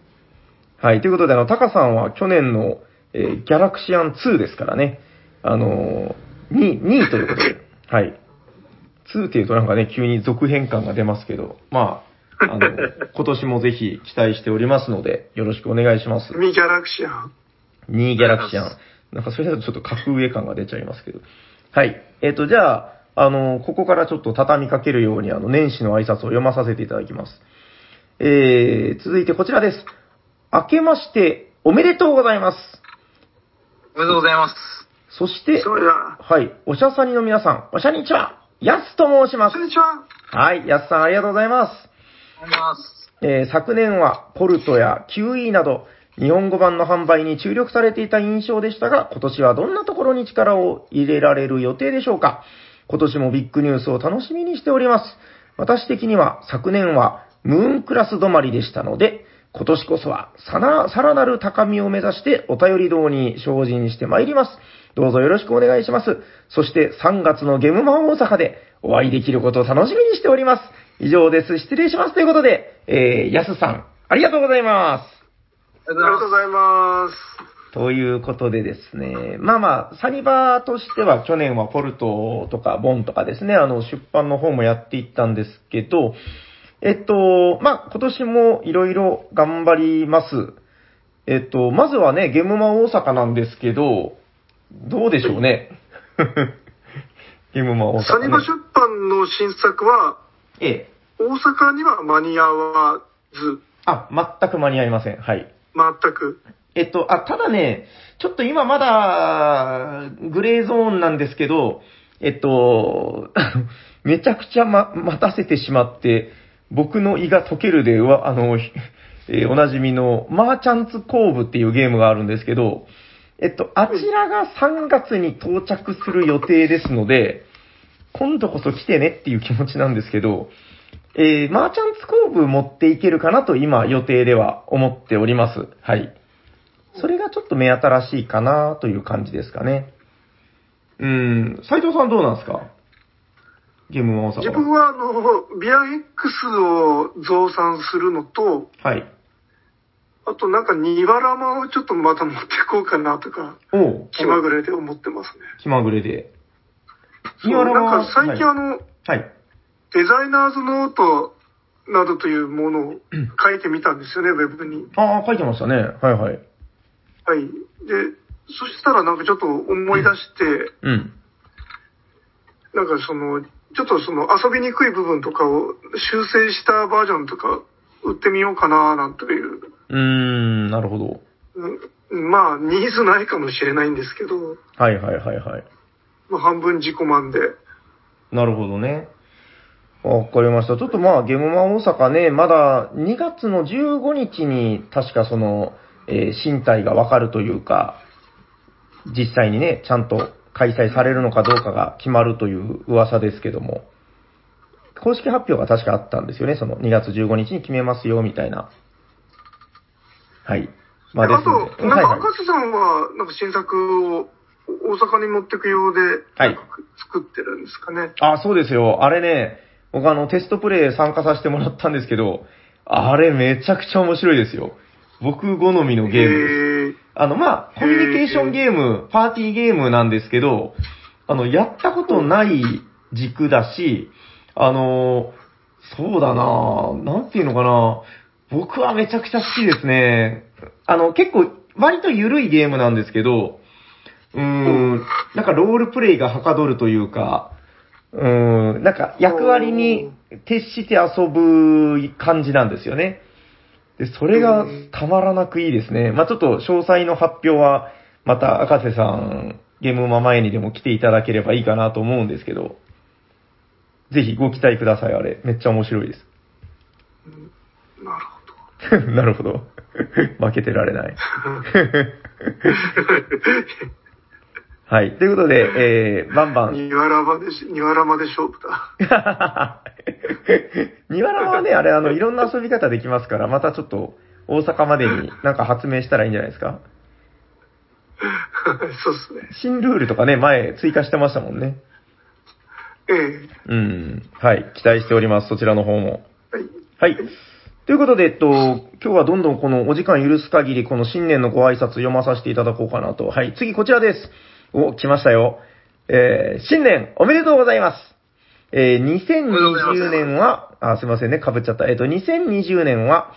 はい、ということで、あの、タカさんは去年の、えーギャラクシアン2ですからね。あのー、2、2位ということで、はい。2っていうとなんかね、急に続編感が出ますけど、まあ、あの、今年もぜひ期待しておりますので、よろしくお願いします。ミギャラクシアン。2ギャラクシアン。なんかそれだとちょっと格上感が出ちゃいますけど。はい。えっ、と、じゃあ、あの、ここからちょっと畳みかけるように、あの、年始の挨拶を読まさせていただきます。えー、続いてこちらです。明けまして、おめでとうございます。おめでとうございます。そして。はい、おしゃさにの皆さん、おしゃにちは、やすと申しますこん。にちは。はい、やすさんありがとうございます。お願いします。えー昨年はポルトや QE など日本語版の販売に注力されていた印象でしたが、今年はどんなところに力を入れられる予定でしょうか？今年もビッグニュースを楽しみにしております。私的には昨年はムーンクラス止まりでしたので、今年こそはさらなる高みを目指してお便り堂に精進してまいります。どうぞよろしくお願いします。そして3月のゲームマン大阪でお会いできることを楽しみにしております。以上です。失礼します。ということで、えー、やすさん、ありがとうございます。ありがとうございます。ということでですね、まあまあ、サニバーとしては去年はポルトとかボンとかですね、あの出版の方もやっていったんですけど、えっと、まあ今年もいろいろ頑張ります。えっと、まずはね、ゲームマ大阪なんですけど、どうでしょうね？ゲームマ大阪、ね。サニバ出版の新作は、ええ。大阪には間に合わず、あ、全く間に合いません。はい。全く。えっと、あ、ただね、ちょっと今まだ、グレーゾーンなんですけど、えっと、めちゃくちゃ、ま、待たせてしまって、僕の胃が溶けるで、うわ、あの、えーおなじみの、 Merchants Cove っていうゲームがあるんですけど、えっと、あちらが3月に到着する予定ですので、今度こそ来てねっていう気持ちなんですけど、えー、マーチャンツコーブ持っていけるかなと今予定では思っております。はい。それがちょっと目新しいかなという感じですかね。うーん、斉藤さんどうなんですか？ゲームマ大阪。自分は、あの、ビア X を増産するのと、はい。あとなんか、ニバラマをちょっとまた持っていこうかなとか、おう気まぐれで思ってますね。気まぐれで。ニバラマなんか最近あの、はい。デザイナーズノートなどというものを書いてみたんですよね、ウェブに。ああ、書いてましたね。はいはい。はい。で、そしたらなんかちょっと思い出して、うん。なんかその、ちょっとその遊びにくい部分とかを修正したバージョンとか売ってみようかななんていう。うーん、なるほど。うんまあ、ニーズないかもしれないんですけど、はいはいはいはい。まあ、半分自己満で。なるほどね。わかりました。ちょっとまあ、ゲームマン大阪ね、まだ2月の15日に確かその、えー身体がわかるというか、実際にね、ちゃんと開催されるのかどうかが決まるという噂ですけども、公式発表が確かあったんですよね。その2月15日に決めますよ、みたいな。はい。まあですねあと、なんか、はいはい赤瀬さんは、なんか新作を大阪に持ってくようで、はい作ってるんですかね。あ、そうですよ。あれね、僕あの、テストプレイ参加させてもらったんですけど、あれめちゃくちゃ面白いですよ。僕好みのゲームです。あの、まあ、コミュニケーションゲーム、パーティーゲームなんですけど、あの、やったことない軸だし、あの、そうだななんていうのかな僕はめちゃくちゃ好きですね。あの、結構、割と緩いゲームなんですけど、うーん、なんかロールプレイがはかどるというか、うーん、なんか役割に徹して遊ぶ感じなんですよね。で、それがたまらなくいいですね。まあちょっと詳細の発表は、また赤瀬さん、ゲームマ前にでも来ていただければいいかなと思うんですけど、ぜひご期待ください、あれ。めっちゃ面白いです。なるほど。なるほど。負けてられない。はい。ということで、えー、バンバン。ニワラまでし、ニワラまで勝負だ。ニワラはね、あれ、あの、いろんな遊び方できますから、またちょっと、大阪までになんか発明したらいいんじゃないですか？そうですね。新ルールとかね、前追加してましたもんね。ええうん。はい。期待しております。そちらの方も。はい。はい。ということで、えっと、今日はどんどんこのお時間許す限り、この新年のご挨拶読まさせていただこうかなと。はい。次こちらです。お、来ましたよ。えー、新年おめでとうございます。えー、2020年は、あ、すいませんね、被っちゃった。えっと、2020年は、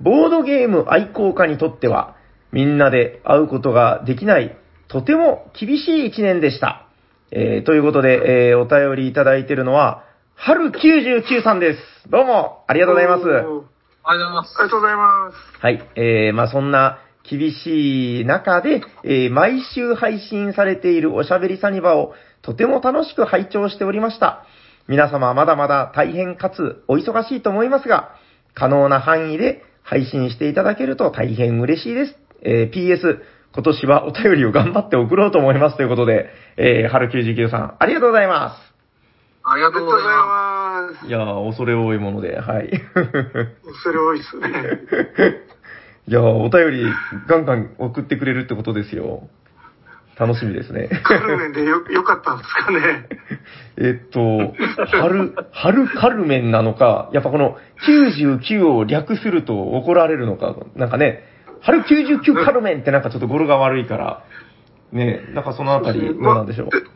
ボードゲーム愛好家にとっては、みんなで会うことができない、とても厳しい一年でした。えー、ということで、えー、お便りいただいているのは、春99さんです。どうも、ありがとうございます。ありがとうございますあ。りがとうございます。はい。えー、まあそんな厳しい中で、えー、毎週配信されているおしゃべりサニバをとても楽しく拝聴しておりました。皆様まだまだ大変かつお忙しいと思いますが、可能な範囲で配信していただけると大変嬉しいです。えー、PS、今年はお便りを頑張って送ろうと思いますということで、えー、春99さん、ありがとうございまありがありがとうございまますす。。いやー、恐れ多いもので、はい。それ多いっすね。いやー、お便りガンガン送ってくれるってことですよ。楽しみですね。カルメンでよ、よかったんですかね。えっと、春、春カルメンなのか、やっぱこの99を略すると怒られるのか、なんかね、春99カルメンってなんかちょっと語呂が悪いから、ね、なんかそのあたりどうなんでしょう？まあで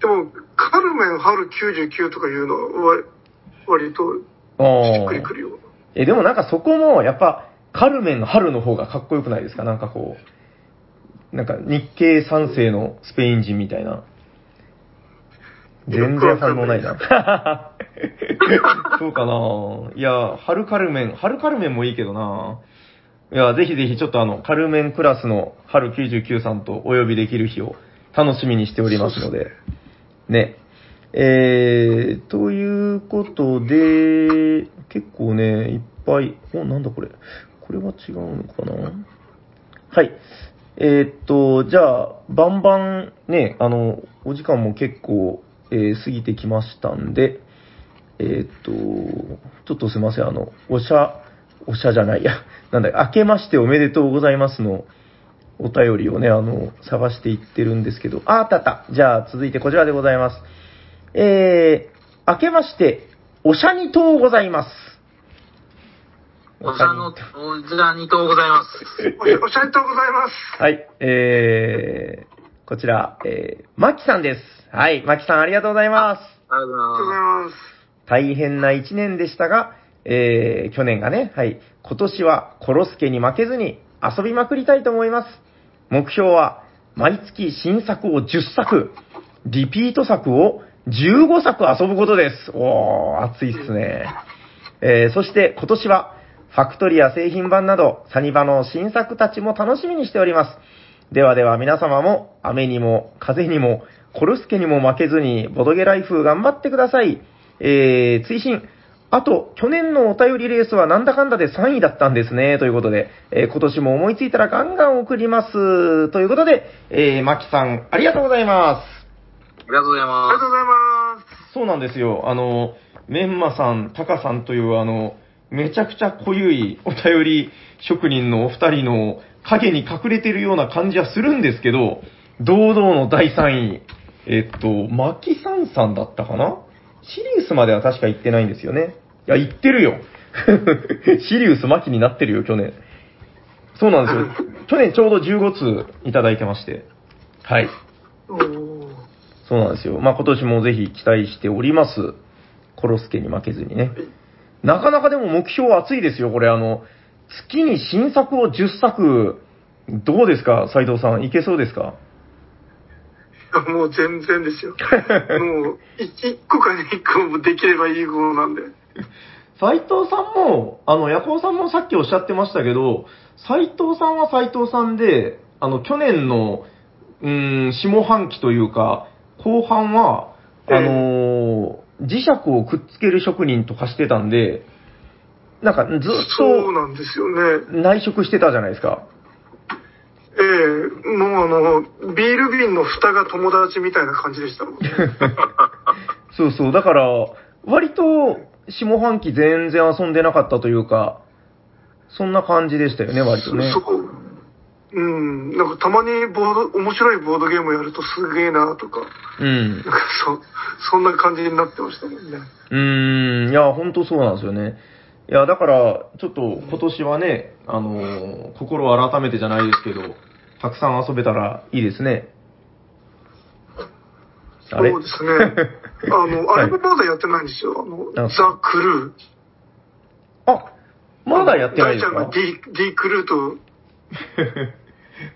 でも、カルメン春99とかいうのは、わ割としっくりくるような。え、でもなんかそこも、やっぱ、カルメンの春の方がかっこよくないですか？なんかこう、なんか日系三世のスペイン人みたいな。全然反応ないな。そうかないや、春カルメン、春カルメンもいいけどないや、ぜひぜひちょっとあの、カルメンクラスの春99さんとお呼びできる日を楽しみにしておりますので、ね。えー、ということで、結構ね、いっぱい、お、なんだこれ。これは違うのかな？はい。えーっと、じゃあ、バンバンね、あの、お時間も結構、えー過ぎてきましたんで、えーっと、ちょっとすいません、あの、おしゃ、おしゃじゃないや、なんだ、明けましておめでとうございますの、お便りをね、あの、探していってるんですけど、あ、あったあった。じゃあ、続いてこちらでございます。えー、明けまして、おしゃにとうございます。す。お茶の、お茶にとうございます。おしおしゃれとうございます。はい、えー、こちら、えー、マキさんです。はい、マキさんありがとうございます。ありがとうありがとうございます。大変な一年でしたが、えー、去年がね、はい、今年はコロスケに負けずに遊びまくりたいと思います。目標は、毎月新作を10作、リピート作を15作遊ぶことです。おー、熱いっすね。えー、そして今年は、ファクトリア製品版など、サニバの新作たちも楽しみにしております。ではでは皆様も、雨にも、風にも、コルスケにも負けずに、ボドゲライフ頑張ってください。えー、追伸。あと、去年のお便りレースはなんだかんだで3位だったんですね。ということで、えー今年も思いついたらガンガン送ります。ということで、えー、マキさん、ありがとうございます。ありがとうございあります。がとうございます。そうなんですよ。あの、メンマさん、タカさんという、あの、めちゃくちゃ濃ゆいお便り職人のお二人の影に隠れてるような感じはするんですけど、堂々の第3位。えっと、マキサンさんだったかな？シリウスまでは確か行ってないんですよね。いや、行ってるよ。シリウスマキになってるよ、去年。そうなんですよ。去年ちょうど15通いただいてまして。はい。そうなんですよ。まあ今年もぜひ期待しております。コロスケに負けずにね。なかなかでも目標熱いですよ、これ。あの、月に新作を10作、どうですか、斉藤さん。いけそうですか？いやもう全然ですよ。もう、1個か2個もできればいい方なんで。斉藤さんも、あの、ヤコウさんもさっきおっしゃってましたけど、斉藤さんは斉藤さんで、あの、去年の、うーん、下半期というか、後半は、あのー磁石をくっつける職人とかしてたんで、なんかずっそうなんですよね。と内職してたじゃないですか。ええもうあの、ビール瓶の蓋が友達みたいな感じでしたもんね。そうそう。だから、割と、下半期全然遊んでなかったというか、そんな感じでしたよね、割とね。そう。うん。なんかたまにボード、面白いボードゲームやるとすげえなとか、うんなん。かそ、そんな感じになってましたもんね。うーん、いや、ほんとそうなんですよね。いや、だから、ちょっと今年はね、あのー心を改めてじゃないですけど、たくさん遊べたらいいですね。あれ？そうですね。あの、あれもまだやってないんですよ。あの、あザ・クルー。あ、まだやってないですか？大ちゃんが D、D クルーと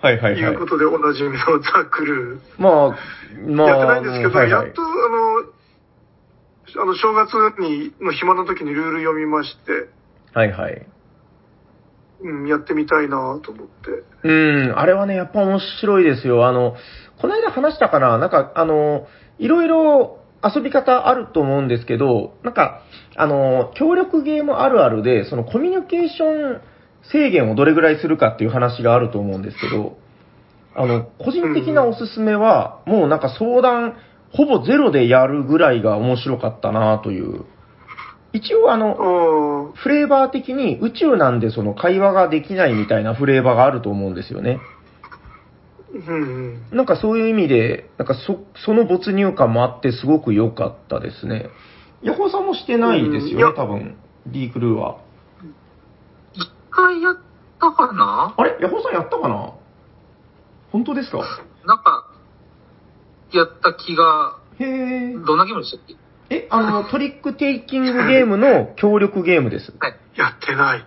はいはいはいいうこ。とでおなじみのザ・クルー。まあ、まあ、やってないんですけど、はいはいやっと、あの、あの、正月に、の暇な時にルール読みまして、はいはい。うん、やってみたいなと思って。うん、あれはね、やっぱ面白いですよ。あの、この間話したかな？なんか、あの、いろいろ遊び方あると思うんですけど、なんか、あの、協力ゲームあるあるで、そのコミュニケーション制限をどれぐらいするかっていう話があると思うんですけど、あの、個人的なおすすめは、もうなんか相談、ほぼゼロでやるぐらいが面白かったなという。一応あの、フレーバー的に宇宙なんでその会話ができないみたいなフレーバーがあると思うんですよね。なんかそういう意味で、なんかそ、その没入感もあってすごく良かったですね。ヤホーさんもしてないですよね、や多分。D クルーは。一回やったかな？あれ？ヤホーさんやったかな？本当ですか？なんか、やった気が、へえ。どんなゲームでしたっけ？え、あの、トリックテイキングゲームの協力ゲームです。はい。やってない。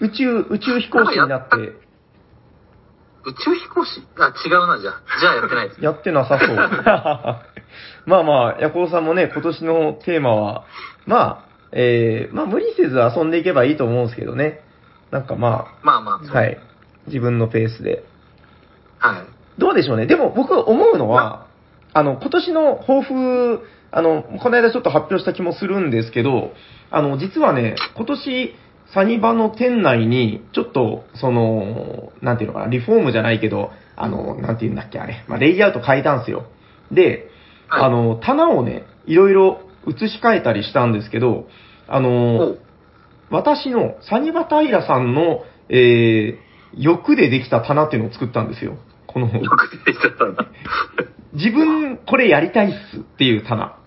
宇宙、宇宙飛行士になって、宇宙飛行士？あ、違うな、じゃあ。じゃあやってないです。やってなさそう。まあまあ、ヤコウさんもね、今年のテーマは、まあ、えー、まあ無理せず遊んでいけばいいと思うんですけどね。なんかままあまあ、あ、そうはい。自分のペースで。はい。どうでしょうね。でも僕思うのは、あの、今年の抱負、あの、この間ちょっと発表した気もするんですけど、あの、実はね、今年、サニバの店内に、ちょっと、その、なんていうのかな、リフォームじゃないけど、あの、なんていうんだっけ、あれ、まあ、レイアウト変えたんですよ。で、はいあの、棚をね、いろいろ移し替えたりしたんですけど、あおの、う私のサニバタイラさんの、えー、欲でできた棚っていうのを作ったんですよ。この、よく出てきたんだ。自分これやりたいっすっていう棚。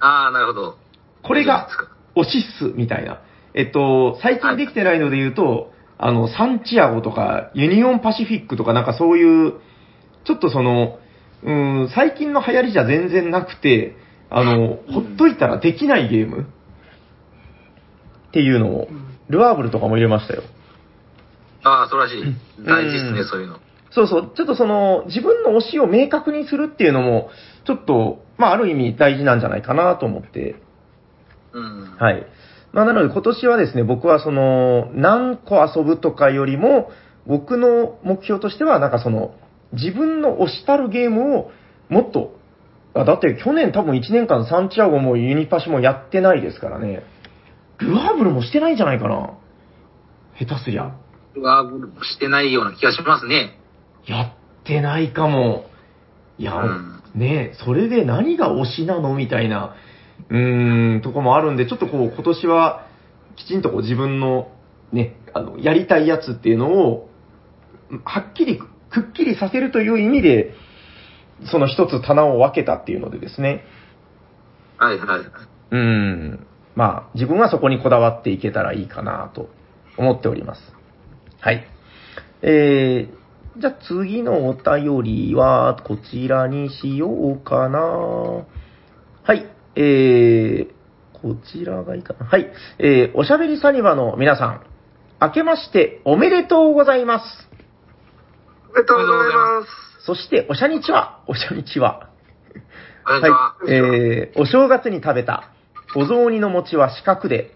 ああ、なるほど。これが推しっすみたいな。えっと、最近できてないので言うと、あの、サンチアゴとか、ユニオンパシフィックとかなんかそういう、ちょっとその、うーん、最近の流行りじゃ全然なくて、あの、ほっといたらできないゲームっていうのを、ルアーブルとかも入れましたよ。ああ、そうらしい。大事ですね、うんそういうの。そうそう、ちょっとその、自分の推しを明確にするっていうのも、ちょっと、まあ、ある意味大事なんじゃないかなと思って、うん。はい。まあ、なので今年はですね、僕はその、何個遊ぶとかよりも、僕の目標としては、なんかその、自分の推したるゲームをもっと、あだって去年多分1年間サンチアゴもユニパシもやってないですからね。ルアーブルもしてないんじゃないかな。下手すりゃ。はしてないような気がしますね。やってないかも。いや、うんねえそれで何が推しなのみたいな。うーん、とこもあるんで、ちょっとこう、今年は、きちんとこう自分の、ね、あの、やりたいやつっていうのを、はっきり、くっきりさせるという意味で、その一つ棚を分けたっていうのでですね、はいはいはい。うーん。まあ、自分はそこにこだわっていけたらいいかなと思っております。はい。えー、じゃあ次のお便りはこちらにしようかな。はい。えー、こちらがいいかな。はい。えー、おしゃべりサニバの皆さん、明けましておめでとうございます。おめでとうございます。そして、おしゃにちは、おしゃにちは。は。はい。えー、お正月に食べた、お雑煮の餅は四角で、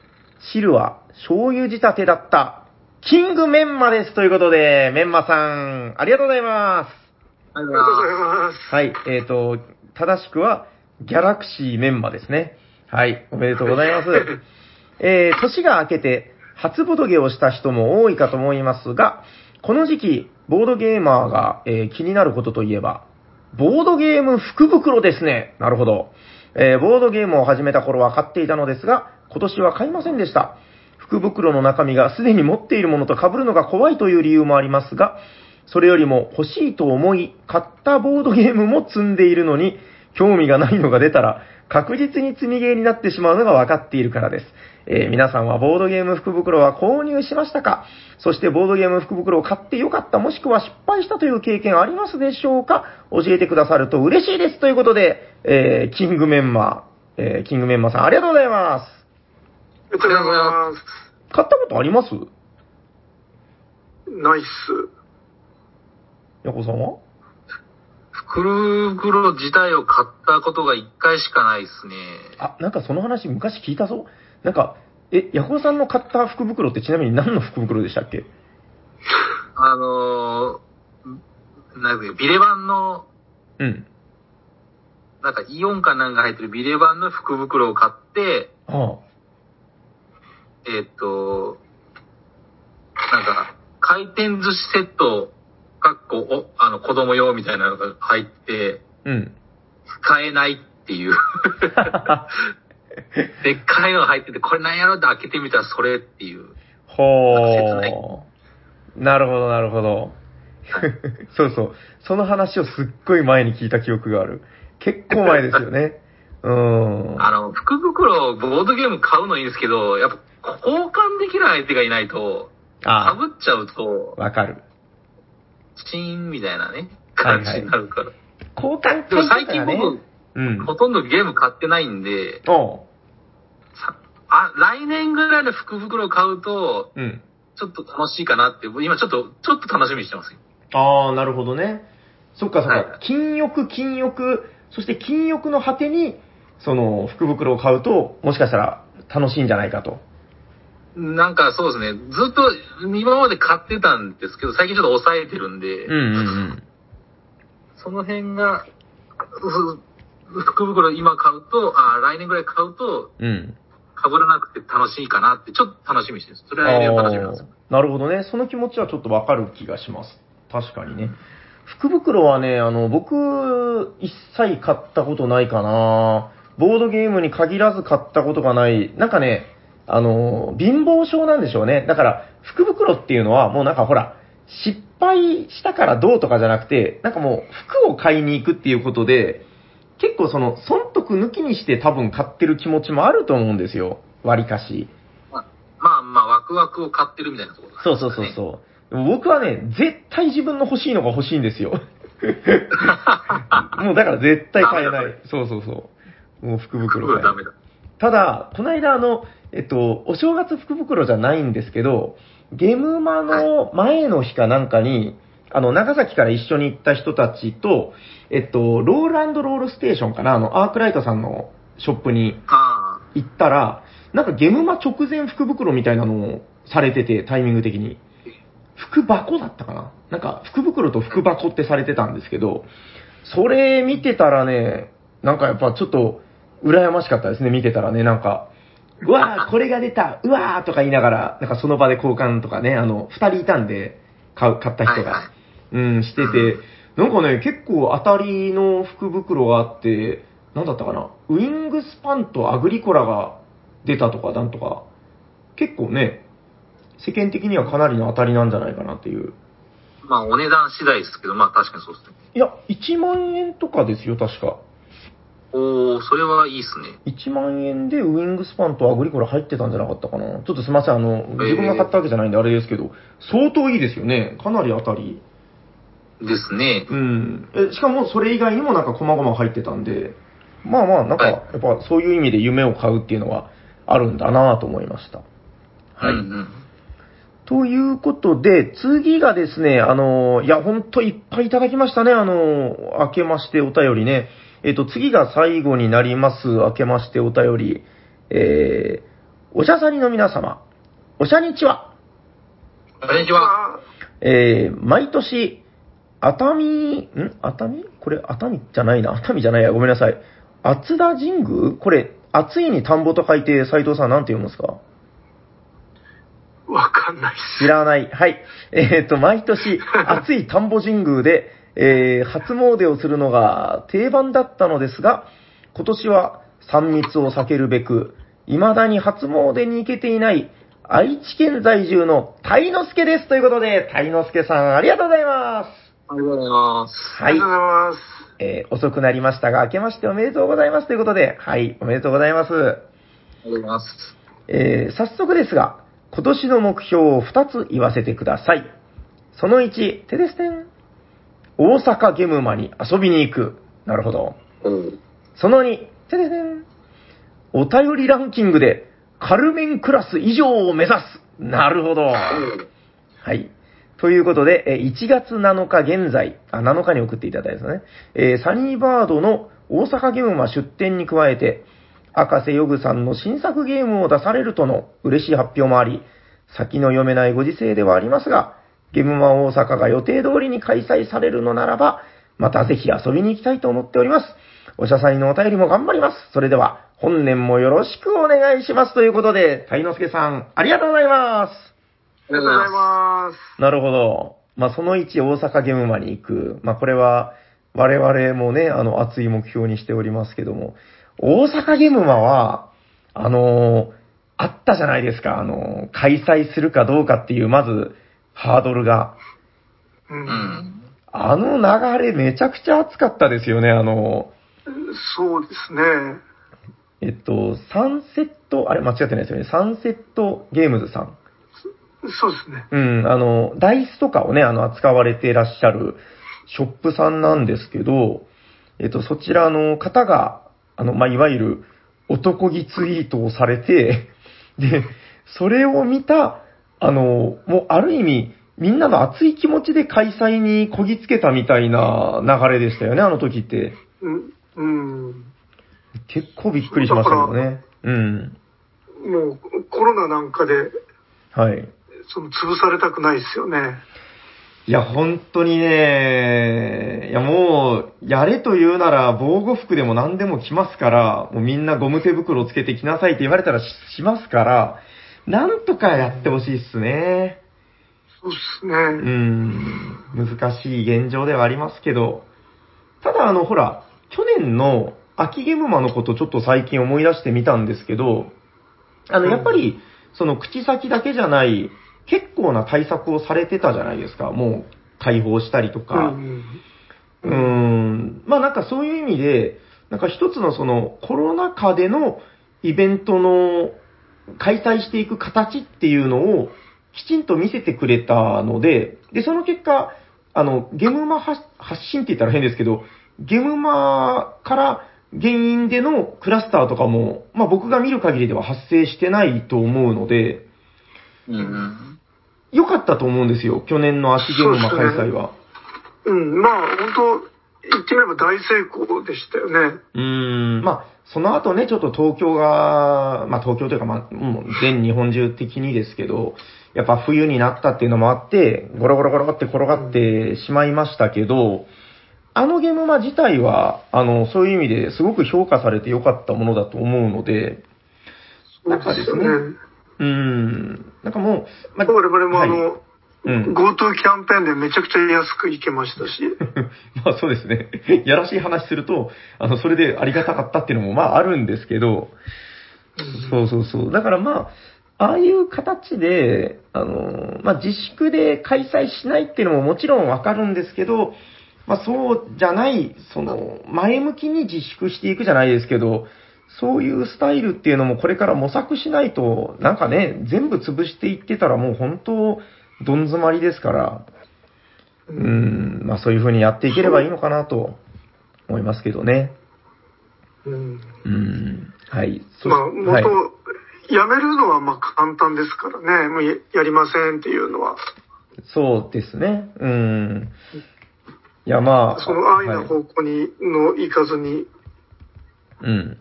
汁は醤油仕立てだった、キングメンマです。ということで、メンマさん、ありがとうございます。ありがとうございます。はい、えーと、正しくは、ギャラクシーメンマですね。はい、おめでとうございます。えー、年が明けて、初ボドゲをした人も多いかと思いますが、この時期、ボードゲーマーが、えー気になることといえば、ボードゲーム福袋ですね。なるほど。えーボードゲームを始めた頃は買っていたのですが、今年は買いませんでした。福袋の中身がすでに持っているものと被るのが怖いという理由もありますが、それよりも欲しいと思い、買ったボードゲームも積んでいるのに、興味がないのが出たら、確実に積みゲーになってしまうのが分かっているからです。えー皆さんはボードゲーム福袋は購入しましたか？そしてボードゲーム福袋を買ってよかったもしくは失敗したという経験ありますでしょうか？教えてくださると嬉しいです。ということで、えーキングメンマー、えーキングメンマーさんありがとうございます。ありがとうございます。買ったことあります？ナイス。ヤコさんは？福袋自体を買ったことが一回しかないですね。あ、なんかその話昔聞いたぞ。なんか、え、ヤコさんの買った福袋ってちなみに何の福袋でしたっけ？あのー、なんかビレ版の、うん。なんかイオンかなんか入ってるビレ版の福袋を買って、はえっ、と、なんか、回転寿司セット、かっこ、お、あの、子供用みたいなのが入って、あ、うん。使えないっていう。でっかいのが入ってて、これなんやろって開けてみたらそれっていう。ほー。なるほど、なるほど。そうそう。その話をすっごい前に聞いた記憶がある。結構前ですよね。うーん。あの、福袋、ボードゲーム買うのいいんですけど、やっぱ交換できる相手がいないと、あ被っちゃうと、わかる。チーンみたいなね、はいはい感じになるから。交換でも最近僕、うん。ほとんどゲーム買ってないんで、あ、来年ぐらいの福袋買うと、うん。ちょっと楽しいかなって、今ちょっと、ちょっと楽しみにしてますよ。ああ、なるほどね。そっかそっか。はい禁欲、禁欲、そして禁欲の果てに、その、福袋を買うと、もしかしたら楽しいんじゃないかと。なんかそうですね、ずっと今まで買ってたんですけど、最近ちょっと抑えてるんで、うんうんうん。その辺が、ふ福袋今買うと、あ来年ぐらい買うと、うん。被らなくて楽しいかなって、ちょっと楽しみにしてるんです。それは来年楽しみなんですよ。あーなるほどね。その気持ちはちょっとわかる気がします。確かにね。福袋はね、あの、僕、一切買ったことないかなボードゲームに限らず買ったことがない。なんかね、あの、貧乏症なんでしょうね。だから、福袋っていうのはもうなんかほら、失敗したからどうとかじゃなくて、なんかもう服を買いに行くっていうことで、結構その、損得抜きにして多分買ってる気持ちもあると思うんですよ。割かし。まあまあまあ、ワクワクを買ってるみたいなところ、そうそうそうそう。でも僕はね、絶対自分の欲しいのが欲しいんですよ。もうだから絶対買えない。そうそうそう。もう福福袋買えない袋ダメだ。ただ、この間あの、えっと、お正月福袋じゃないんですけど、ゲムマの前の日かなんかに、あの、長崎から一緒に行った人たちと、えっと、ローランドロールステーションかな、あの、アークライトさんのショップにあ行ったら、なんかゲムマ直前福袋みたいなのをされてて、タイミング的に。福箱だったかな？なんか福袋と福箱ってされてたんですけど、それ見てたらね、なんかやっぱちょっと羨ましかったですね、見てたらね、なんか、うわー、これが出た、うわーとか言いながら、なんかその場で交換とかね、あの、二人いたんで、買う、買った人が。うん、してて、なんかね、結構当たりの福袋があって、なんだったかな、ウィングスパンとアグリコラが出たとかなんとか、結構ね、世間的にはかなりの当たりなんじゃないかなっていう。まあ、お値段次第ですけど、まあ確かにそうですね。いや、1万円とかですよ、確か。おー、それはいいっすね。1万円でウィングスパンとアグリコラ入ってたんじゃなかったかな。ちょっとすいません、あの、自分が買ったわけじゃないんであれですけど、相当いいですよね。かなり当たり。ですね。うん。えしかもそれ以外にもなんか細々入ってたんで、まあまあ、なんか、はいやっぱそういう意味で夢を買うっていうのはあるんだなと思いました。はい。うんうん。ということで、次がですね、あの、いや、ほんといっぱいいただきましたね、あの、明けましてお便りね。えっ、と、次が最後になります、明けましてお便り。えー、おしゃさりの皆様、おしゃにちは。こんにちは。えー、毎年、熱海、ん？熱海？これ熱海じゃないな。熱海じゃないや。ごめんなさい。厚田神宮？これ、暑いに田んぼと書いて、斉藤さんなんて読むんですか？わかんないっす。知らない。はい。えっ、と、毎年、暑い田んぼ神宮で、えー初詣をするのが定番だったのですが、今年は3密を避けるべく、未だに初詣に行けていない愛知県在住のタイノスケです。ということで、タイノスケさん、ありがとうございます。ありがとうございます。はいありがとう。ございます。えー遅くなりましたが、明けましておめでとうございますということで、はい、おめでとうございます。ありがとうございます。えー早速ですが、今年の目標を2つ言わせてください。その1、テレステン。大阪ゲムマに遊びに行く。なるほど。おーその2、テレステン。お便りランキングでカルメンクラス以上を目指す。なるほど。はい。ということで、1月7日現在、あ、7日に送っていただいたですね。えサニーバードの大阪ゲームマ出展に加えて、赤瀬ヨグさんの新作ゲームを出されるとの嬉しい発表もあり、先の読めないご時世ではありますが、ゲームマン大阪が予定通りに開催されるのならば、またぜひ遊びに行きたいと思っております。おしゃさんのお便りも頑張ります。それでは、本年もよろしくお願いします。ということで、タイノスケさん、ありがとうございます。ありがとうございます。なるほど。まあ、その1、大阪ゲームマに行く。まあ、これは、我々もね、あの、熱い目標にしておりますけども、大阪ゲームマは、あのあったじゃないですか。あの開催するかどうかっていう、まず、ハードルが。う。うんん。あの流れめちゃくちゃ熱かったですよね。あの、そうですね。えっと、サンセット、あれ間違ってないですよね。サンセットゲームズさん。そうですね。うん、あの、ダイスとかをね、あの、扱われていらっしゃるショップさんなんですけど、えっと、そちらの方が、あの、まあ、いわゆる男気ツイートをされて、で、それを見た、あの、もうある意味、みんなの熱い気持ちで開催にこぎつけたみたいな流れでしたよね、あの時って。うん。うん。結構びっくりしましたけどね。うん。もう、コロナなんかで、はい。その、潰されたくないですよね。いや、本当にね、いやもう、やれと言うなら防護服でも何でも着ますから、もうみんなゴム手袋つけてきなさいって言われたらししますから、なんとかやってほしいっすね。そうですね。うん、難しい現状ではありますけど、ただあの、ほら、去年の秋ゲムマのことちょっと最近思い出してみたんですけど、あの、やっぱり、その口先だけじゃない、結構な対策をされてたじゃないですか。もう、解放したりとうか。ん。うーん。まあなんかそういう意味で、なんか一つのそのコロナ禍でのイベントの開催していく形っていうのをきちんと見せてくれたので、で、その結果、あの、ゲムマ発発信って言ったら変ですけど、ゲムマから原因でのクラスターとかも、まあ僕が見る限りでは発生してないと思うので。良かったと思うんですよ、去年の秋ゲムマ開催は。うん。まあ、本当言ってみれば大成功でしたよね。うーん、まあ、その後ね、ちょっと東京が、まあ東京というか、まあ、もう全日本中的にですけど、やっぱ冬になったっていうのもあって、ゴロゴロゴロって転がってしまいましたけど、あのゲームマ自体は、あの、そういう意味ですごく評価されて良かったものだと思うので、そうですよね。うーん、なんかもう、まあ我々もあはいの、うん GoTo キャンペーンでめちゃくちゃ安く行けましたし。まあそうですね。やらしい話すると、あの、それでありがたかったっていうのもまああるんですけど、そうそうそう。だからまあ、ああいう形で、あの、まあ自粛で開催しないっていうのももちろんわかるんですけど、まあそうじゃない、その、前向きに自粛していくじゃないですけど、そういうスタイルっていうのもこれから模索しないと、なんかね、全部潰していってたらもう本当、どん詰まりですから、うん、まあそういう風にやっていければいいのかなと思いますけどね。うんうん、はい。そまあ、はい元、やめるのはまあ簡単ですからね。もうややりませんっていうのは。そうですね。うん。いや、まあ。その安易はない方向にの行かずに、うん。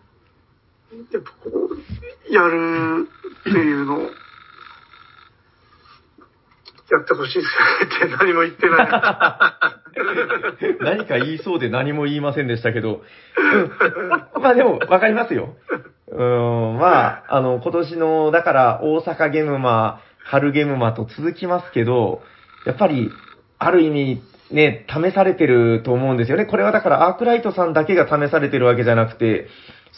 やっぱこう、やるっていうのを、やってほしいですよねって何も言ってない。何か言いそうで何も言いませんでしたけど。まあでも、わかりますよ。うん。まあ、あの、今年の、だから、大阪ゲムマ、春ゲムマと続きますけど、やっぱり、ある意味、ね、試されてると思うんですよね。これはだから、アークライトさんだけが試されてるわけじゃなくて、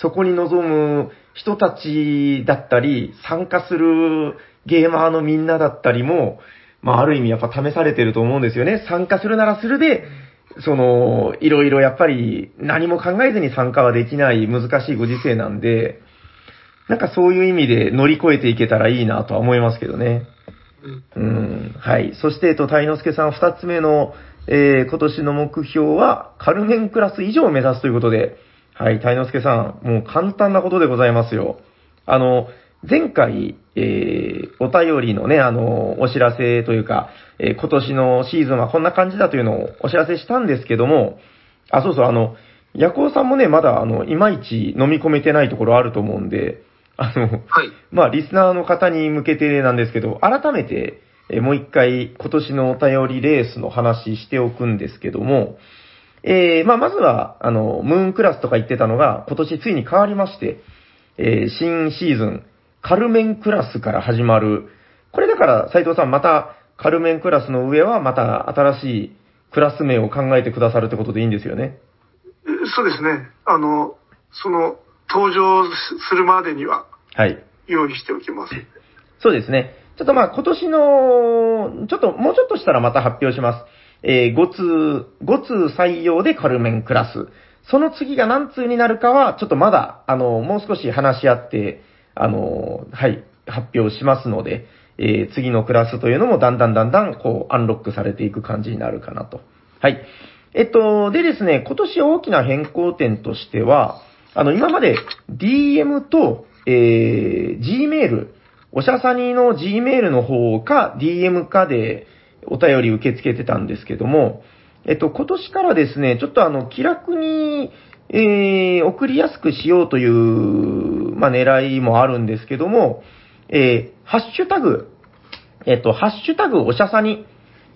そこに臨む人たちだったり、参加するゲーマーのみんなだったりも、まあ、ある意味やっぱ試されてると思うんですよね。参加するならするで、その、いろいろやっぱり何も考えずに参加はできない難しいご時世なんで、なんかそういう意味で乗り越えていけたらいいなとは思いますけどね。うん、はい。そして、えっと、タイノスケさん二つ目の、えー今年の目標は、カルメンクラス以上を目指すということで、はい、タイノスケさん、もう簡単なことでございますよ。あの、前回、えーお便りのね、あの、お知らせというか、えー今年のシーズンはこんな感じだというのをお知らせしたんですけども、あ、そうそう、あの、ヤコウさんもね、まだ、あの、いまいち飲み込めてないところあると思うんで、あの、はい。まあ、リスナーの方に向けてなんですけど、改めて、えーもう一回、今年のお便りレースの話しておくんですけども、えーまあ、まずは、あの、ムーンクラスとか言ってたのが、今年ついに変わりまして、えー新シーズン、カルメンクラスから始まる。これだから、斉藤さん、また、カルメンクラスの上は、また新しいクラス名を考えてくださるってことでいいんですよね？そうですね。あの、その、登場するまでにははい。用意しておきます。そうですね。ちょっとまあ今年の、ちょっともうちょっとしたらまた発表します。えー、5通、5通採用でカルメンクラス。その次が何通になるかは、ちょっとまだ、あの、もう少し話し合って、あの、はい、発表しますので、えー次のクラスというのもだんだんだんだん、こう、アンロックされていく感じになるかなと。はい。えっと、でですね、今年大きな変更点としては、あの、今まで DM と、えー、Gmail、おしゃさにの Gmail の方か DM かでお便り受け付けてたんですけども、えっと、今年からですね、ちょっとあの、気楽に、えー、送りやすくしようという、まあ、狙いもあるんですけども、えー、ハッシュタグ、えっと、ハッシュタグおしゃさに、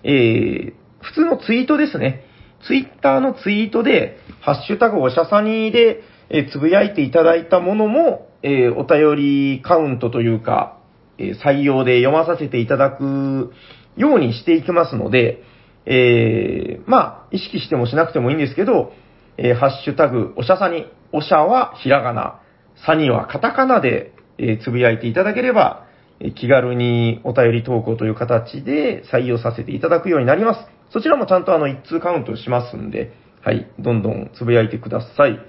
えー、普通のツイートですね。ツイッターのツイートで、ハッシュタグおしゃさにで、えーつぶやいていただいたものも、えーお便りカウントというか、えー採用で読まさせていただくようにしていきますので、えーまあ、意識してもしなくてもいいんですけど、えーハッシュタグ、おしゃさに、おしゃはひらがな、さにはカタカナで、えーつぶやいていただければ、え気軽にお便り投稿という形で採用させていただくようになります。そちらもちゃんとあの一通カウントしますんで、はい、どんどんつぶやいてください。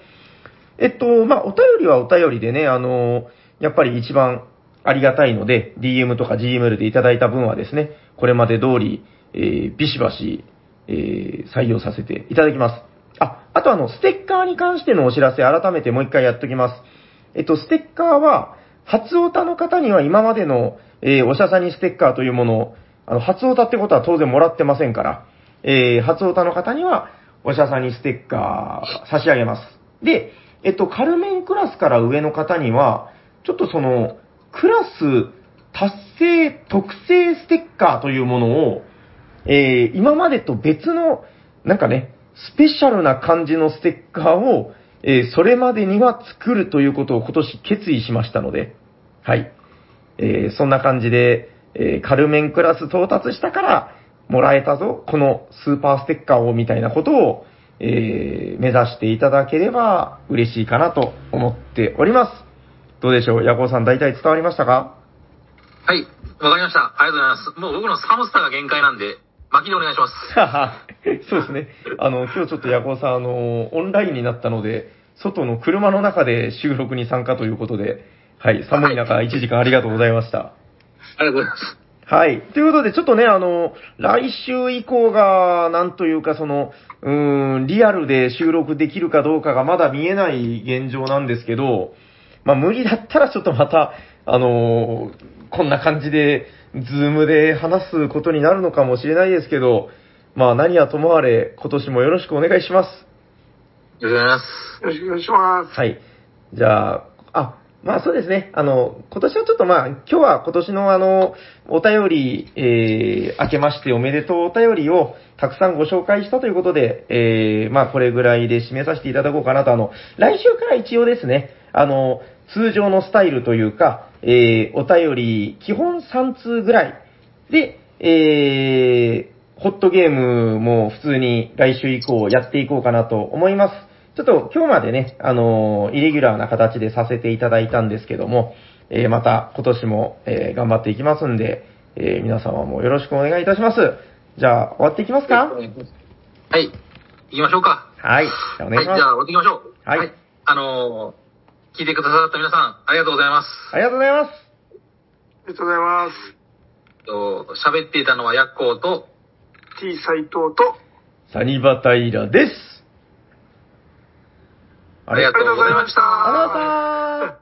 えっと、まあ、お便りはお便りでね、あの、やっぱり一番ありがたいので、DM とか GML でいただいた分はですね、これまで通り、えービシバシ、えー採用させていただきます。あ、あとあの、ステッカーに関してのお知らせ、改めてもう一回やっときます。えっと、ステッカーは、初オタの方には今までの、えーおしゃさにステッカーというものを、あの、初オタってことは当然もらってませんから、えー初オタの方には、おしゃさにステッカー差し上げます。で、えっと、カルメンクラスから上の方には、ちょっとその、クラス達成特製ステッカーというものを、えー今までと別の、なんかね、スペシャルな感じのステッカーを、えーそれまでには作るということを今年決意しましたので、はい。えーそんな感じで、えーカルメンクラス到達したから、もらえたぞ、このスーパーステッカーをみたいなことを、えー目指していただければ嬉しいかなと思っております。どうでしょうヤコウさん大体伝わりましたか？はい。わかりました。ありがとうございます。もう僕の寒さが限界なんで、巻きでお願いします。そうですね。あの、今日ちょっとヤコウさん、あの、オンラインになったので、外の車の中で収録に参加ということで、はい、寒い中、1時間ありがとうございました。ありがとうございます。はい。ということで、ちょっとね、あの、来週以降が、なんというか、その、うーん、リアルで収録できるかどうかがまだ見えない現状なんですけど、まあ、無理だったらちょっとまた、あのこんな感じで、ズームで話すことになるのかもしれないですけど、まあ、何はともあれ、今年もよろしくお願いします。よろしくお願いします。はい。じゃあ、あ、まあそうですね。あの、今年はちょっとまあ、今日は今年のあの、お便り、えー、明けましておめでとうお便りをたくさんご紹介したということで、えー、まあこれぐらいで締めさせていただこうかなと、あの、来週から一応ですね、あの、通常のスタイルというか、えー、お便り、基本3通ぐらいで、えー、ホットゲームも普通に来週以降やっていこうかなと思います。ちょっと今日までね、あのーイレギュラーな形でさせていただいたんですけども、えーまた今年も、えー頑張っていきますんで、えー皆様もよろしくお願いいたします。じゃあ、終わっていきますか？はい。行きましょうか。はい。じゃあお願いします。はい、じゃあ、終わっていきましょう。はいあのー聞いてくださった皆さん、ありがとうございます。ありがとうございます。ありがとうございます。と喋っていたのはヤッコーと、T 斎藤と、サニバタイラです。ありがとうございました。ありがとうございました。